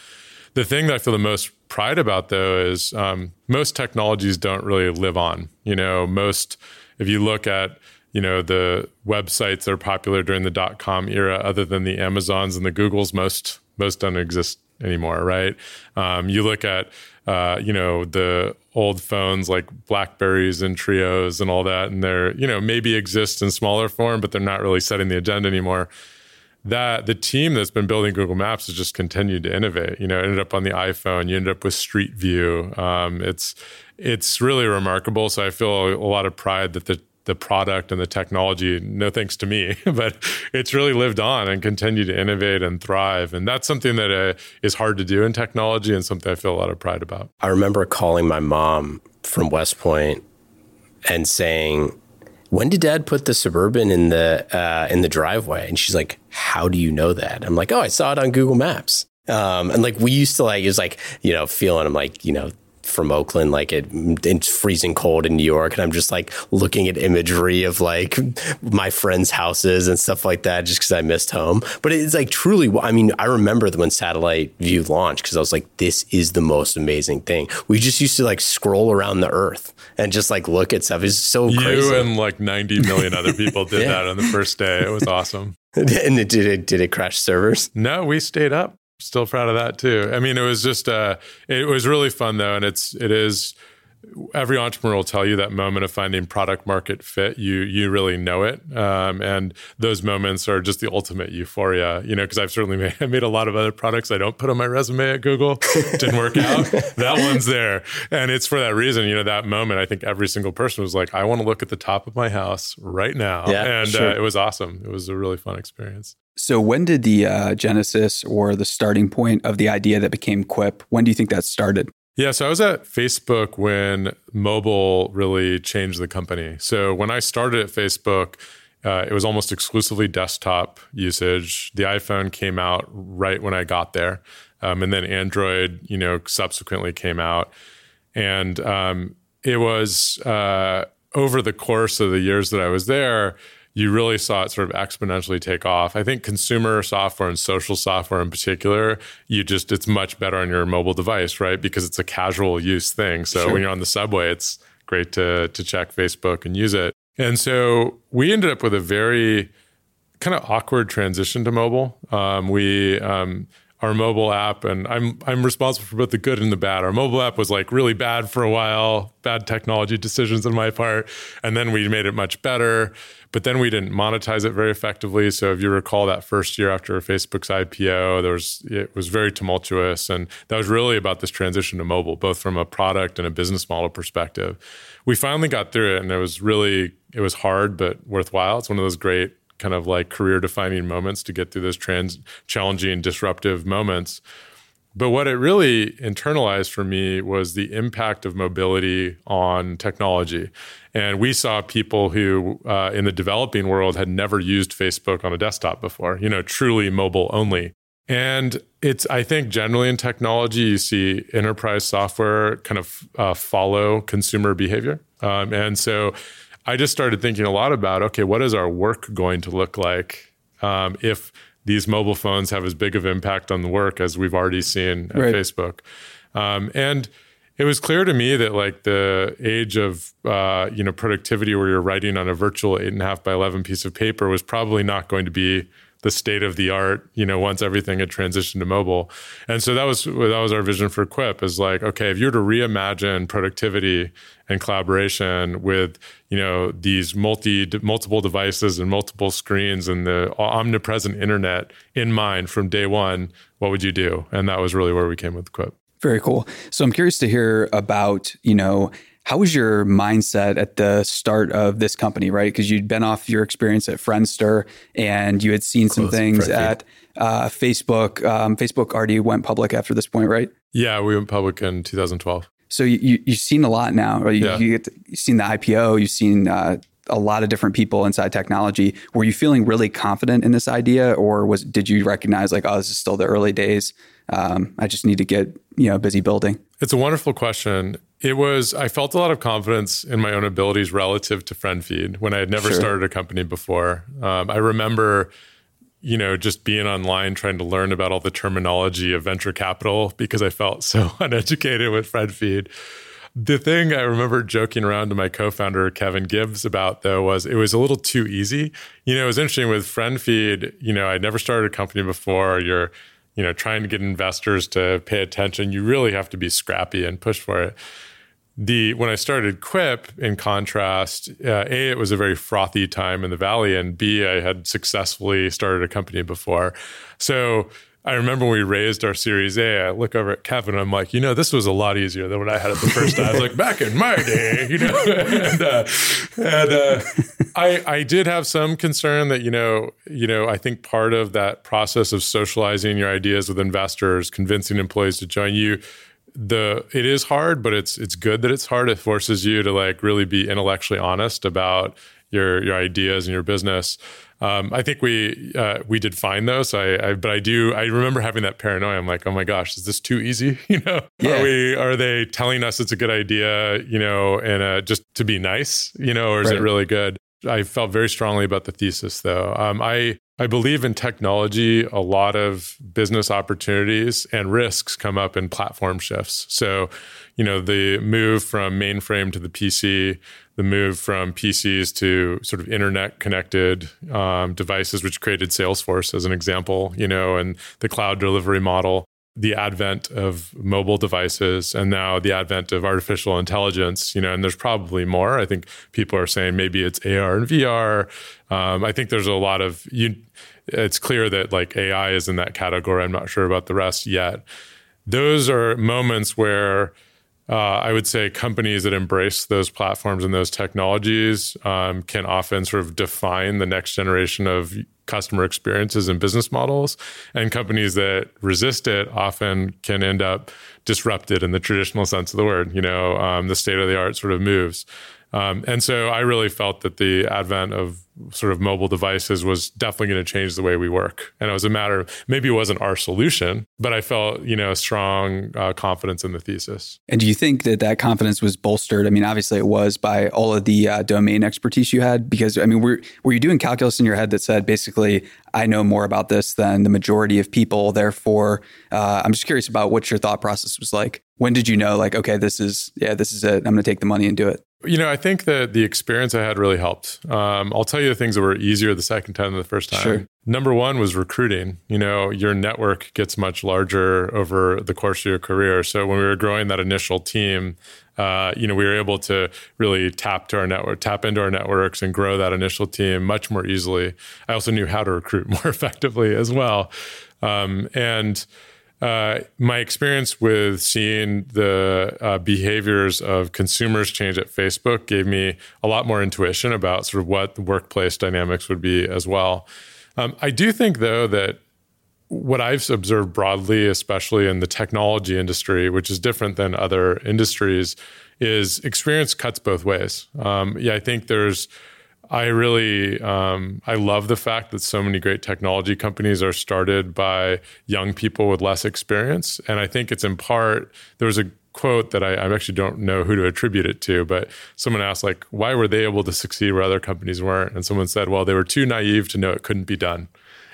The thing that I feel the most pride about, though, is um, most technologies don't really live on. You know, most, if you look at, you know, the websites that are popular during the dot com era, other than the Amazons and the Googles, most most don't exist anymore, right? Um, you look at uh, you know the old phones like Blackberries and Treos and all that, and they're you know maybe exist in smaller form, but they're not really setting the agenda anymore. That the team that's been building Google Maps has just continued to innovate. You know, ended up on the iPhone. You ended up with Street View. Um, it's it's really remarkable. So I feel a lot of pride that the the product and the technology, no thanks to me, but it's really lived on and continued to innovate and thrive. And that's something that uh, is hard to do in technology and something I feel a lot of pride about. I remember calling my mom from West Point and saying, "When did Dad put the suburban in the uh, in the driveway?" And she's like, "How do you know that?" I'm like, "Oh, I saw it on Google Maps." Um, and like we used to like it was like you know feeling I'm like you know from Oakland, like it, it's freezing cold in New York, and I'm just like looking at imagery of like my friends' houses and stuff like that, just because I missed home. But it's like truly, I mean, I remember when Satellite View launched because I was like, this is the most amazing thing. We just used to like scroll around the Earth and just like look at stuff. It's so you crazy. You and like 90 million other people did yeah. that on the first day. It was awesome. and it, did it did it crash servers? No, we stayed up still proud of that too. I mean, it was just uh, it was really fun though, and it's it is every entrepreneur will tell you that moment of finding product market fit you you really know it um, and those moments are just the ultimate euphoria you know because i've certainly made, I made a lot of other products i don't put on my resume at google. Didn't work out. That one's there. And it's for that reason you know that moment i think every single person was like i want to look at the top of my house right now. Yeah, and sure. uh, it was awesome. It was a really fun experience so when did the uh, genesis or the starting point of the idea that became quip when do you think that started yeah, so I was at Facebook when mobile really changed the company. So when I started at Facebook, uh, it was almost exclusively desktop usage. The iPhone came out right when I got there, um, and then Android, you know, subsequently came out, and um, it was uh, over the course of the years that I was there you really saw it sort of exponentially take off. I think consumer software and social software in particular, you just it's much better on your mobile device, right? Because it's a casual use thing. So Sure. when you're on the subway, it's great to to check Facebook and use it. And so we ended up with a very kind of awkward transition to mobile. Um, we um, our mobile app, and I'm I'm responsible for both the good and the bad. Our mobile app was like really bad for a while, bad technology decisions on my part, and then we made it much better. But then we didn't monetize it very effectively. So if you recall that first year after Facebook's IPO, there was it was very tumultuous, and that was really about this transition to mobile, both from a product and a business model perspective. We finally got through it, and it was really it was hard but worthwhile. It's one of those great kind of like career defining moments to get through those trans challenging disruptive moments. But what it really internalized for me was the impact of mobility on technology. And we saw people who uh, in the developing world had never used Facebook on a desktop before, you know, truly mobile only. And it's, I think, generally in technology, you see enterprise software kind of uh, follow consumer behavior. Um, and so I just started thinking a lot about okay, what is our work going to look like um, if these mobile phones have as big of impact on the work as we've already seen at right. Facebook. Um, and it was clear to me that like the age of uh, you know productivity where you're writing on a virtual eight and a half by eleven piece of paper was probably not going to be the state of the art, you know, once everything had transitioned to mobile. And so that was that was our vision for Quip is like, okay, if you were to reimagine productivity and collaboration with, you know, these multi multiple devices and multiple screens and the omnipresent internet in mind from day one, what would you do? And that was really where we came with Quip. Very cool. So I'm curious to hear about, you know, how was your mindset at the start of this company, right? Because you'd been off your experience at Friendster and you had seen Close some things at uh, Facebook. Um, Facebook already went public after this point, right? Yeah, we went public in 2012. So you, you, have seen a lot now, right? You, yeah. you have seen the IPO, you've seen uh, a lot of different people inside technology. Were you feeling really confident in this idea, or was did you recognize like, oh, this is still the early days? Um, I just need to get you know busy building. It's a wonderful question. It was, I felt a lot of confidence in my own abilities relative to FriendFeed when I had never sure. started a company before. Um, I remember, you know, just being online trying to learn about all the terminology of venture capital because I felt so uneducated with FriendFeed. The thing I remember joking around to my co-founder Kevin Gibbs about though was it was a little too easy. You know, it was interesting with FriendFeed. You know, I'd never started a company before. You're you know trying to get investors to pay attention. You really have to be scrappy and push for it the when I started Quip, in contrast, uh, a it was a very frothy time in the valley, and b I had successfully started a company before, so. I remember when we raised our Series A, I look over at Kevin I'm like, you know, this was a lot easier than what I had it the first time. I was like, back in my day, you know, and, uh, and uh, I, I did have some concern that, you know, you know, I think part of that process of socializing your ideas with investors, convincing employees to join you, the it is hard, but it's it's good that it's hard. It forces you to like really be intellectually honest about your your ideas and your business. Um, I think we uh, we did fine though. So I, I, but I do I remember having that paranoia. I'm like, oh my gosh, is this too easy? You know, yeah. are we are they telling us it's a good idea? You know, and uh, just to be nice, you know, or is right. it really good? I felt very strongly about the thesis though. Um, I I believe in technology, a lot of business opportunities and risks come up in platform shifts. So, you know, the move from mainframe to the PC, the move from PCs to sort of internet connected um, devices, which created Salesforce as an example, you know, and the cloud delivery model the advent of mobile devices and now the advent of artificial intelligence, you know, and there's probably more. I think people are saying maybe it's AR and VR. Um, I think there's a lot of you. It's clear that like AI is in that category. I'm not sure about the rest yet. Those are moments where uh, I would say companies that embrace those platforms and those technologies um, can often sort of define the next generation of customer experiences and business models. And companies that resist it often can end up disrupted in the traditional sense of the word. You know, um, the state of the art sort of moves. Um, and so I really felt that the advent of sort of mobile devices was definitely going to change the way we work. And it was a matter of maybe it wasn't our solution, but I felt, you know, a strong uh, confidence in the thesis. And do you think that that confidence was bolstered? I mean, obviously it was by all of the uh, domain expertise you had, because I mean, were, were you doing calculus in your head that said basically, I know more about this than the majority of people. Therefore, uh, I'm just curious about what your thought process was like. When did you know, like, okay, this is, yeah, this is it. I'm going to take the money and do it? You know, I think that the experience I had really helped. Um, I'll tell you the things that were easier the second time than the first time. Sure. Number one was recruiting. You know, your network gets much larger over the course of your career. So when we were growing that initial team, uh, you know, we were able to really tap to our network, tap into our networks, and grow that initial team much more easily. I also knew how to recruit more effectively as well, um, and uh, my experience with seeing the uh, behaviors of consumers change at Facebook gave me a lot more intuition about sort of what the workplace dynamics would be as well. Um, I do think, though, that what I've observed broadly, especially in the technology industry, which is different than other industries, is experience cuts both ways. Um, yeah, I think there's I really um, I love the fact that so many great technology companies are started by young people with less experience, and I think it's in part there was a quote that I, I actually don't know who to attribute it to, but someone asked like, why were they able to succeed where other companies weren't? And someone said, well, they were too naive to know it couldn't be done.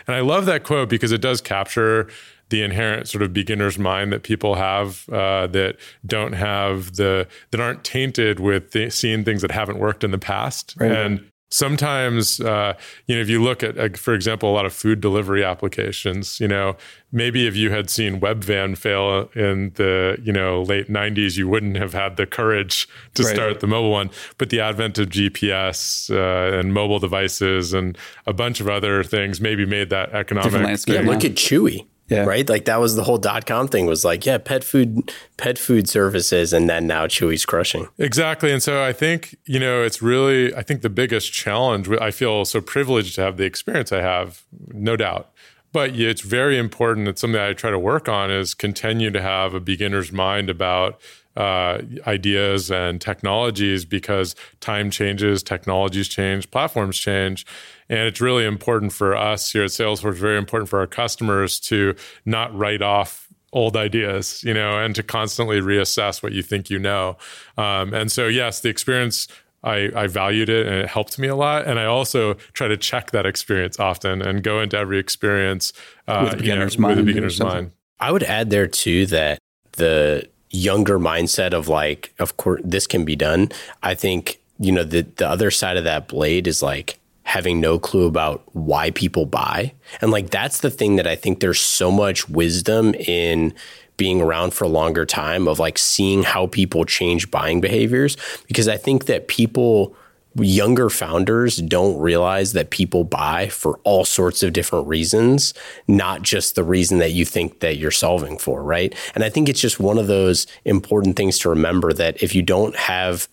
And I love that quote because it does capture the inherent sort of beginner's mind that people have uh, that don't have the that aren't tainted with th- seeing things that haven't worked in the past right. and sometimes uh, you know if you look at uh, for example a lot of food delivery applications you know maybe if you had seen webvan fail in the you know late 90s you wouldn't have had the courage to right. start the mobile one. But the advent of gps uh, and mobile devices and a bunch of other things maybe made that economic yeah look at chewy yeah. Right. Like that was the whole dot com thing was like, yeah, pet food, pet food services. And then now Chewy's crushing. Exactly. And so I think, you know, it's really, I think the biggest challenge, I feel so privileged to have the experience I have, no doubt. But it's very important. It's something I try to work on is continue to have a beginner's mind about uh, ideas and technologies because time changes, technologies change, platforms change. And it's really important for us here at Salesforce, very important for our customers to not write off old ideas, you know, and to constantly reassess what you think you know. Um, and so, yes, the experience I, I, valued it and it helped me a lot. And I also try to check that experience often and go into every experience uh, with a beginner's you know, mind. With a beginner's mind. I would add there too that the younger mindset of like, of course, this can be done. I think, you know, the, the other side of that blade is like having no clue about why people buy. And like, that's the thing that I think there's so much wisdom in being around for a longer time of like seeing how people change buying behaviors. Because I think that people, younger founders don't realize that people buy for all sorts of different reasons, not just the reason that you think that you're solving for, right? And I think it's just one of those important things to remember that if you don't have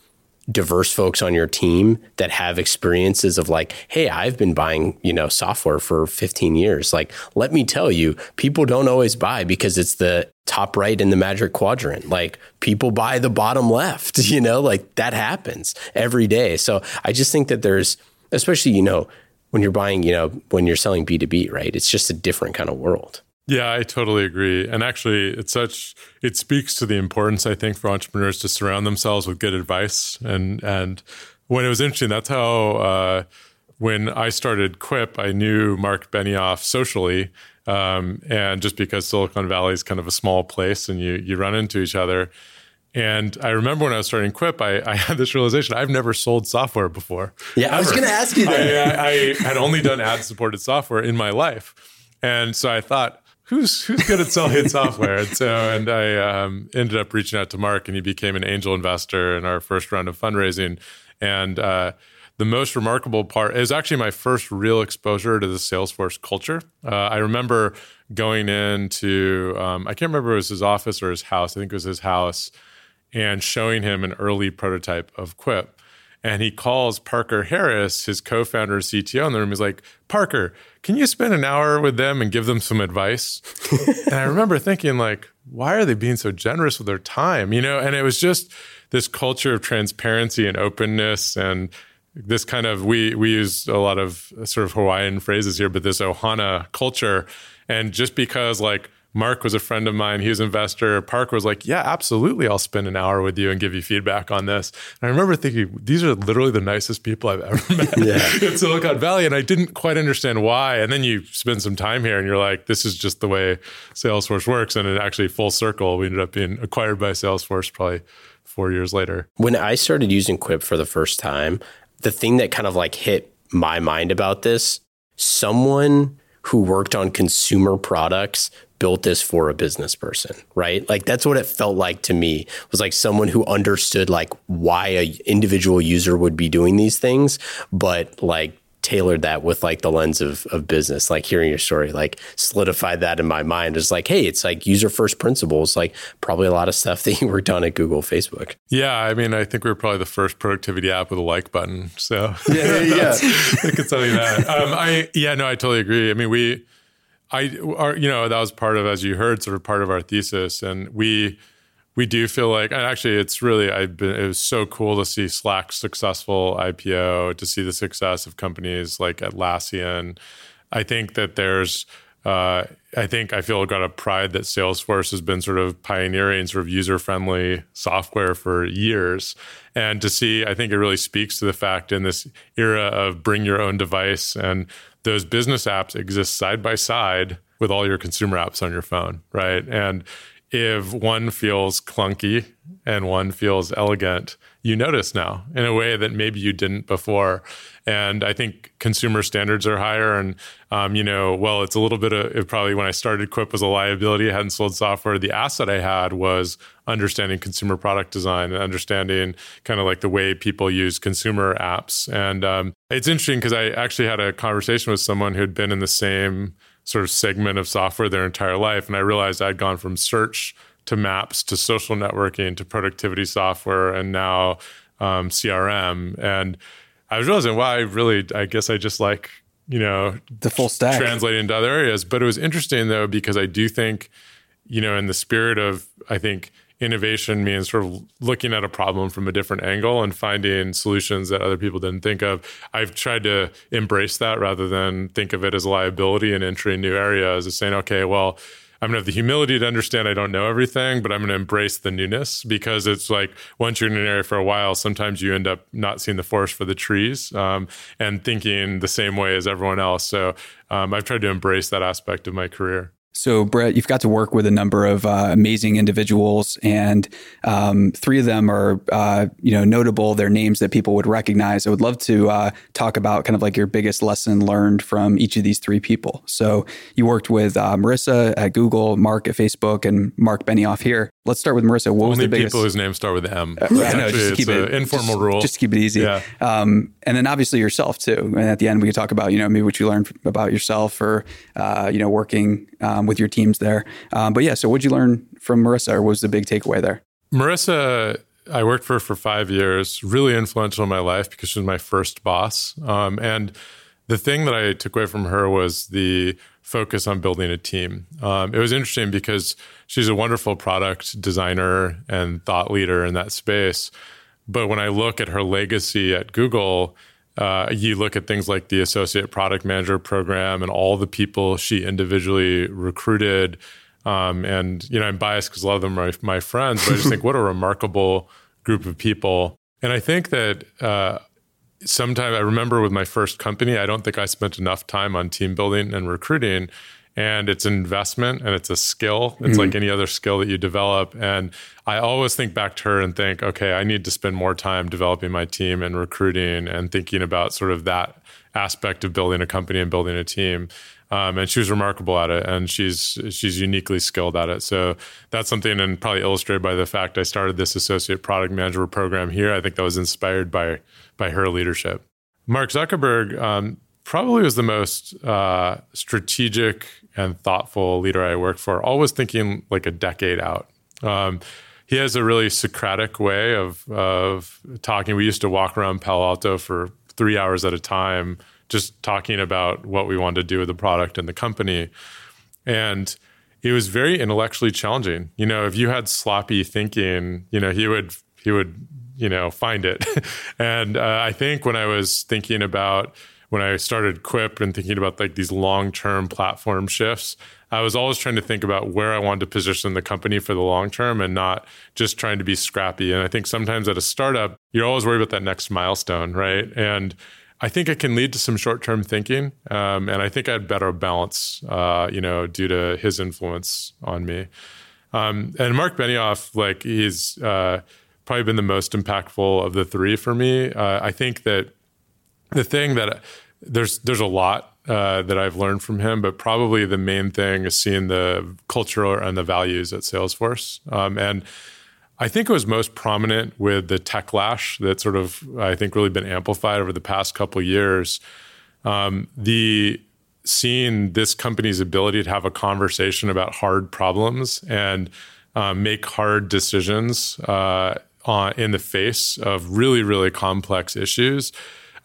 diverse folks on your team that have experiences of like, hey, I've been buying, you know, software for 15 years. Like, let me tell you, people don't always buy because it's the top right in the magic quadrant. Like people buy the bottom left, you know, like that happens every day. So I just think that there's especially, you know, when you're buying, you know, when you're selling B2B, right? It's just a different kind of world. Yeah, I totally agree. And actually, it's such it speaks to the importance I think for entrepreneurs to surround themselves with good advice. And and when it was interesting, that's how uh, when I started Quip, I knew Mark Benioff socially, um, and just because Silicon Valley is kind of a small place and you you run into each other. And I remember when I was starting Quip, I, I had this realization: I've never sold software before. Yeah, ever. I was going to ask you that. I, I, I had only done ad-supported software in my life, and so I thought, who's who's good at selling software? And so, and I um, ended up reaching out to Mark, and he became an angel investor in our first round of fundraising. And uh, the most remarkable part is actually my first real exposure to the Salesforce culture. Uh, I remember going into um, I can't remember it was his office or his house. I think it was his house, and showing him an early prototype of Quip. And he calls Parker Harris, his co-founder, CTO, in the room. He's like, Parker, can you spend an hour with them and give them some advice? and I remember thinking, like, why are they being so generous with their time? You know, and it was just this culture of transparency and openness and this kind of we we use a lot of sort of Hawaiian phrases here, but this Ohana culture. And just because like Mark was a friend of mine. He was an investor. Park was like, yeah, absolutely. I'll spend an hour with you and give you feedback on this. And I remember thinking, these are literally the nicest people I've ever met yeah. in Silicon Valley. And I didn't quite understand why. And then you spend some time here and you're like, this is just the way Salesforce works. And it actually full circle, we ended up being acquired by Salesforce probably four years later. When I started using Quip for the first time, the thing that kind of like hit my mind about this, someone who worked on consumer products built this for a business person, right? Like that's what it felt like to me. Was like someone who understood like why a individual user would be doing these things, but like tailored that with like the lens of, of business. Like hearing your story like solidified that in my mind. Is like hey it's like user first principles like probably a lot of stuff that you worked on at google facebook. Yeah i mean i think we are probably the first productivity app with a like button so. Yeah yeah i could tell you that. Um, i yeah no i totally agree. I mean we i you know that was part of as you heard sort of part of our thesis and we we do feel like, and actually, it's really, I've been, it was so cool to see Slack's successful IPO, to see the success of companies like Atlassian. I think that there's, uh, I think I feel got a pride that Salesforce has been sort of pioneering sort of user friendly software for years. And to see, I think it really speaks to the fact in this era of bring your own device and those business apps exist side by side with all your consumer apps on your phone, right? And if one feels clunky and one feels elegant, you notice now in a way that maybe you didn't before. And I think consumer standards are higher. And, um, you know, well, it's a little bit of probably when I started Quip was a liability. I hadn't sold software. The asset I had was understanding consumer product design and understanding kind of like the way people use consumer apps. And um, it's interesting because I actually had a conversation with someone who'd been in the same sort of segment of software their entire life. And I realized I'd gone from search to maps to social networking to productivity software and now um, CRM. And I was realizing, wow, I really, I guess I just like, you know, the full stack translating into other areas. But it was interesting though, because I do think, you know, in the spirit of, I think, innovation means sort of looking at a problem from a different angle and finding solutions that other people didn't think of. I've tried to embrace that rather than think of it as a liability and entering new areas, as saying, okay, well, I'm gonna have the humility to understand I don't know everything, but I'm gonna embrace the newness because it's like once you're in an area for a while, sometimes you end up not seeing the forest for the trees um, and thinking the same way as everyone else. So um, I've tried to embrace that aspect of my career. So, Bret, you've got to work with a number of uh, amazing individuals, and um, three of them are, uh, you know, notable. They're names that people would recognize. I would love to uh, talk about kind of like your biggest lesson learned from each of these three people. So, you worked with uh, Marissa at Google, Mark at Facebook, and Mark Benioff here. Let's start with Marissa. What Only was the biggest? people whose names start with M. Uh, know, just to keep it informal just, rule. Just to keep it easy. Yeah. Um, and then obviously yourself too. And at the end, we could talk about you know maybe what you learned about yourself or uh, you know working um, with your teams there. Um, but yeah, so what'd you learn from Marissa? Or what was the big takeaway there? Marissa, I worked for her for five years. Really influential in my life because she was my first boss. Um, and the thing that I took away from her was the focus on building a team. Um, it was interesting because she's a wonderful product designer and thought leader in that space. But when I look at her legacy at Google, uh, you look at things like the associate product manager program and all the people she individually recruited. Um, and you know, I'm biased because a lot of them are my friends, but I just think what a remarkable group of people. And I think that uh, sometimes I remember with my first company, I don't think I spent enough time on team building and recruiting. And it's an investment and it's a skill. It's mm-hmm. like any other skill that you develop. And I always think back to her and think, okay, I need to spend more time developing my team and recruiting and thinking about sort of that aspect of building a company and building a team. Um, and she was remarkable at it, and she's she's uniquely skilled at it. So that's something, and probably illustrated by the fact I started this associate product manager program here. I think that was inspired by by her leadership. Mark Zuckerberg um, probably was the most uh, strategic and thoughtful leader I worked for. Always thinking like a decade out. Um, he has a really Socratic way of of talking. We used to walk around Palo Alto for three hours at a time just talking about what we wanted to do with the product and the company. And it was very intellectually challenging. You know, if you had sloppy thinking, you know, he would he would you know find it. and uh, I think when I was thinking about when I started Quip and thinking about like these long term platform shifts, I was always trying to think about where I wanted to position the company for the long term and not just trying to be scrappy. And I think sometimes at a startup, you're always worried about that next milestone, right? And I think it can lead to some short term thinking. Um, and I think I had better balance, uh, you know, due to his influence on me. Um, and Mark Benioff, like, he's uh, probably been the most impactful of the three for me. Uh, I think that the thing that there's there's a lot uh, that I've learned from him, but probably the main thing is seeing the culture and the values at Salesforce. Um, and I think it was most prominent with the techlash that sort of I think really been amplified over the past couple years. Um, the seeing this company's ability to have a conversation about hard problems and um, make hard decisions uh, on, in the face of really really complex issues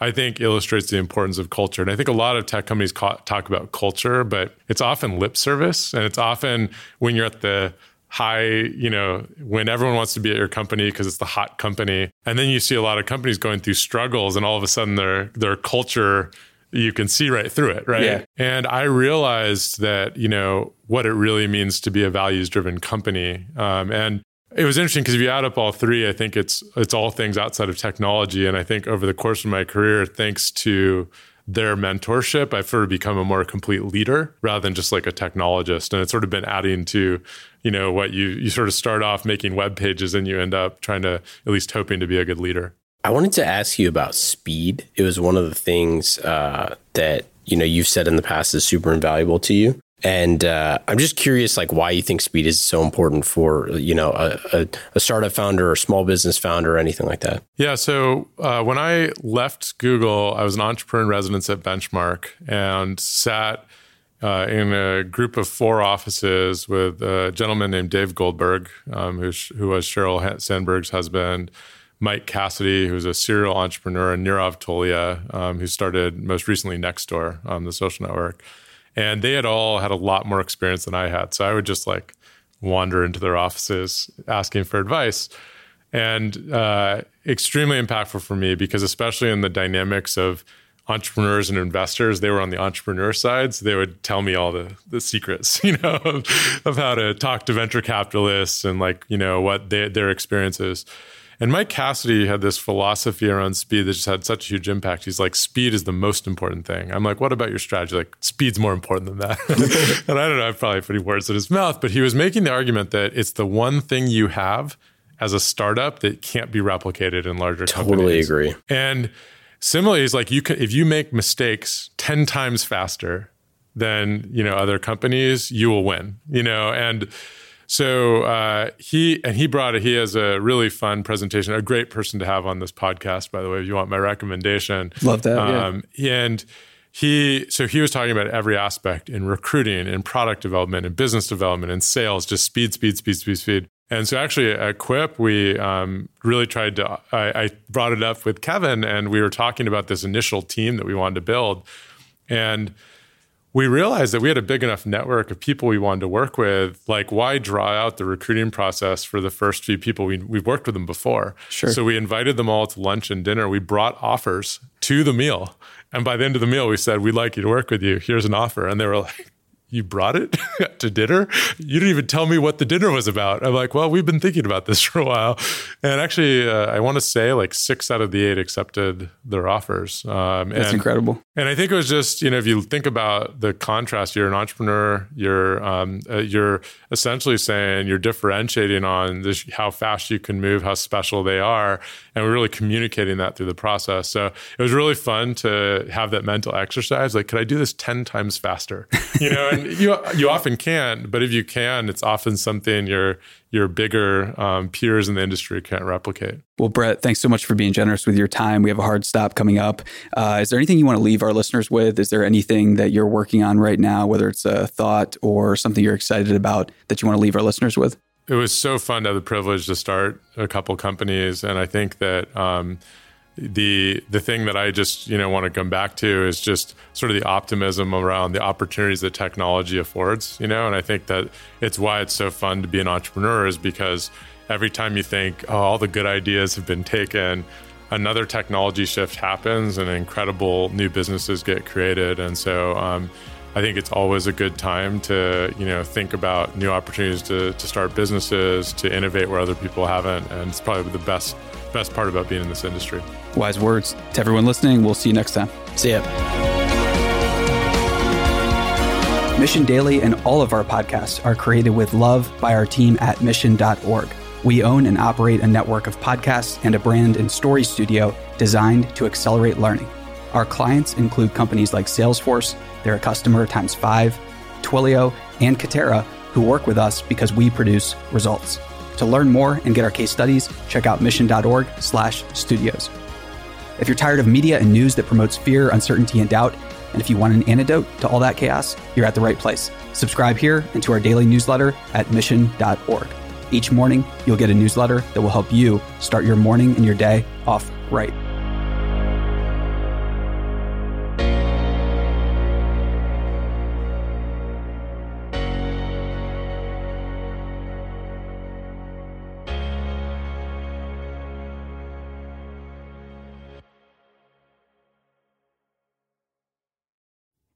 I think illustrates the importance of culture. And I think a lot of tech companies ca- talk about culture, but it's often lip service. And it's often when you're at the high, you know, when everyone wants to be at your company because it's the hot company. And then you see a lot of companies going through struggles and all of a sudden their their culture you can see right through it, right? Yeah. And I realized that, you know, what it really means to be a values driven company. Um, and it was interesting because if you add up all three, I think it's it's all things outside of technology. And I think over the course of my career, thanks to their mentorship, I've sort of become a more complete leader rather than just like a technologist. And it's sort of been adding to, you know, what you you sort of start off making web pages and you end up trying to at least hoping to be a good leader. I wanted to ask you about speed. It was one of the things uh, that you know you've said in the past is super invaluable to you. And uh, I'm just curious, like, why you think speed is so important for you know a, a, a startup founder or small business founder or anything like that. Yeah. So uh, when I left Google, I was an entrepreneur in residence at Benchmark and sat uh, in a group of four offices with a gentleman named Dave Goldberg, um, who, who was Sheryl Sandberg's husband. Mike Cassidy, who's a serial entrepreneur, and Nirav Tolia, um, who started most recently Nextdoor, um, the social network. And they had all had a lot more experience than I had. So I would just like wander into their offices asking for advice. And uh, extremely impactful for me because, especially in the dynamics of entrepreneurs and investors, they were on the entrepreneur side. So they would tell me all the, the secrets, you know, of, of how to talk to venture capitalists and like, you know, what they, their experiences. And Mike Cassidy had this philosophy around speed that just had such a huge impact. He's like, speed is the most important thing. I'm like, what about your strategy? Like, speed's more important than that. and I don't know, I'm probably putting words in his mouth, but he was making the argument that it's the one thing you have as a startup that can't be replicated in larger totally companies. Totally agree. And similarly, he's like, you can if you make mistakes 10 times faster than, you know, other companies, you will win. You know, and so uh, he and he brought it. He has a really fun presentation. A great person to have on this podcast, by the way. If you want my recommendation, love that. Um, yeah. And he so he was talking about every aspect in recruiting, in product development, in business development, in sales, just speed, speed, speed, speed, speed. And so actually at Quip, we um, really tried to. I, I brought it up with Kevin, and we were talking about this initial team that we wanted to build, and we realized that we had a big enough network of people we wanted to work with. Like, why draw out the recruiting process for the first few people? We, we've worked with them before. Sure. So we invited them all to lunch and dinner. We brought offers to the meal. And by the end of the meal, we said, We'd like you to work with you. Here's an offer. And they were like, you brought it to dinner? You didn't even tell me what the dinner was about. I'm like, well, we've been thinking about this for a while. And actually, uh, I want to say like six out of the eight accepted their offers. Um, That's and, incredible. And I think it was just, you know, if you think about the contrast, you're an entrepreneur, you're, um, uh, you're essentially saying you're differentiating on this, how fast you can move, how special they are. And we're really communicating that through the process. So it was really fun to have that mental exercise. Like, could I do this 10 times faster? You know, and you you often can't, but if you can, it's often something your your bigger um, peers in the industry can't replicate. Well, Bret, thanks so much for being generous with your time. We have a hard stop coming up. Uh, is there anything you want to leave our listeners with? Is there anything that you're working on right now, whether it's a thought or something you're excited about that you want to leave our listeners with? It was so fun to have the privilege to start a couple companies, and I think that. Um, the the thing that I just you know want to come back to is just sort of the optimism around the opportunities that technology affords you know and I think that it's why it's so fun to be an entrepreneur is because every time you think oh all the good ideas have been taken another technology shift happens and incredible new businesses get created. And so um, I think it's always a good time to you know think about new opportunities to, to start businesses, to innovate where other people haven't, and it's probably the best best part about being in this industry. Wise words to everyone listening. We'll see you next time. See ya. Mission Daily and all of our podcasts are created with love by our team at mission.org. We own and operate a network of podcasts and a brand and story studio designed to accelerate learning. Our clients include companies like Salesforce, they're a customer times five, Twilio, and Katera, who work with us because we produce results. To learn more and get our case studies, check out mission.org slash studios. If you're tired of media and news that promotes fear, uncertainty, and doubt, and if you want an antidote to all that chaos, you're at the right place. Subscribe here and to our daily newsletter at mission.org. Each morning, you'll get a newsletter that will help you start your morning and your day off right.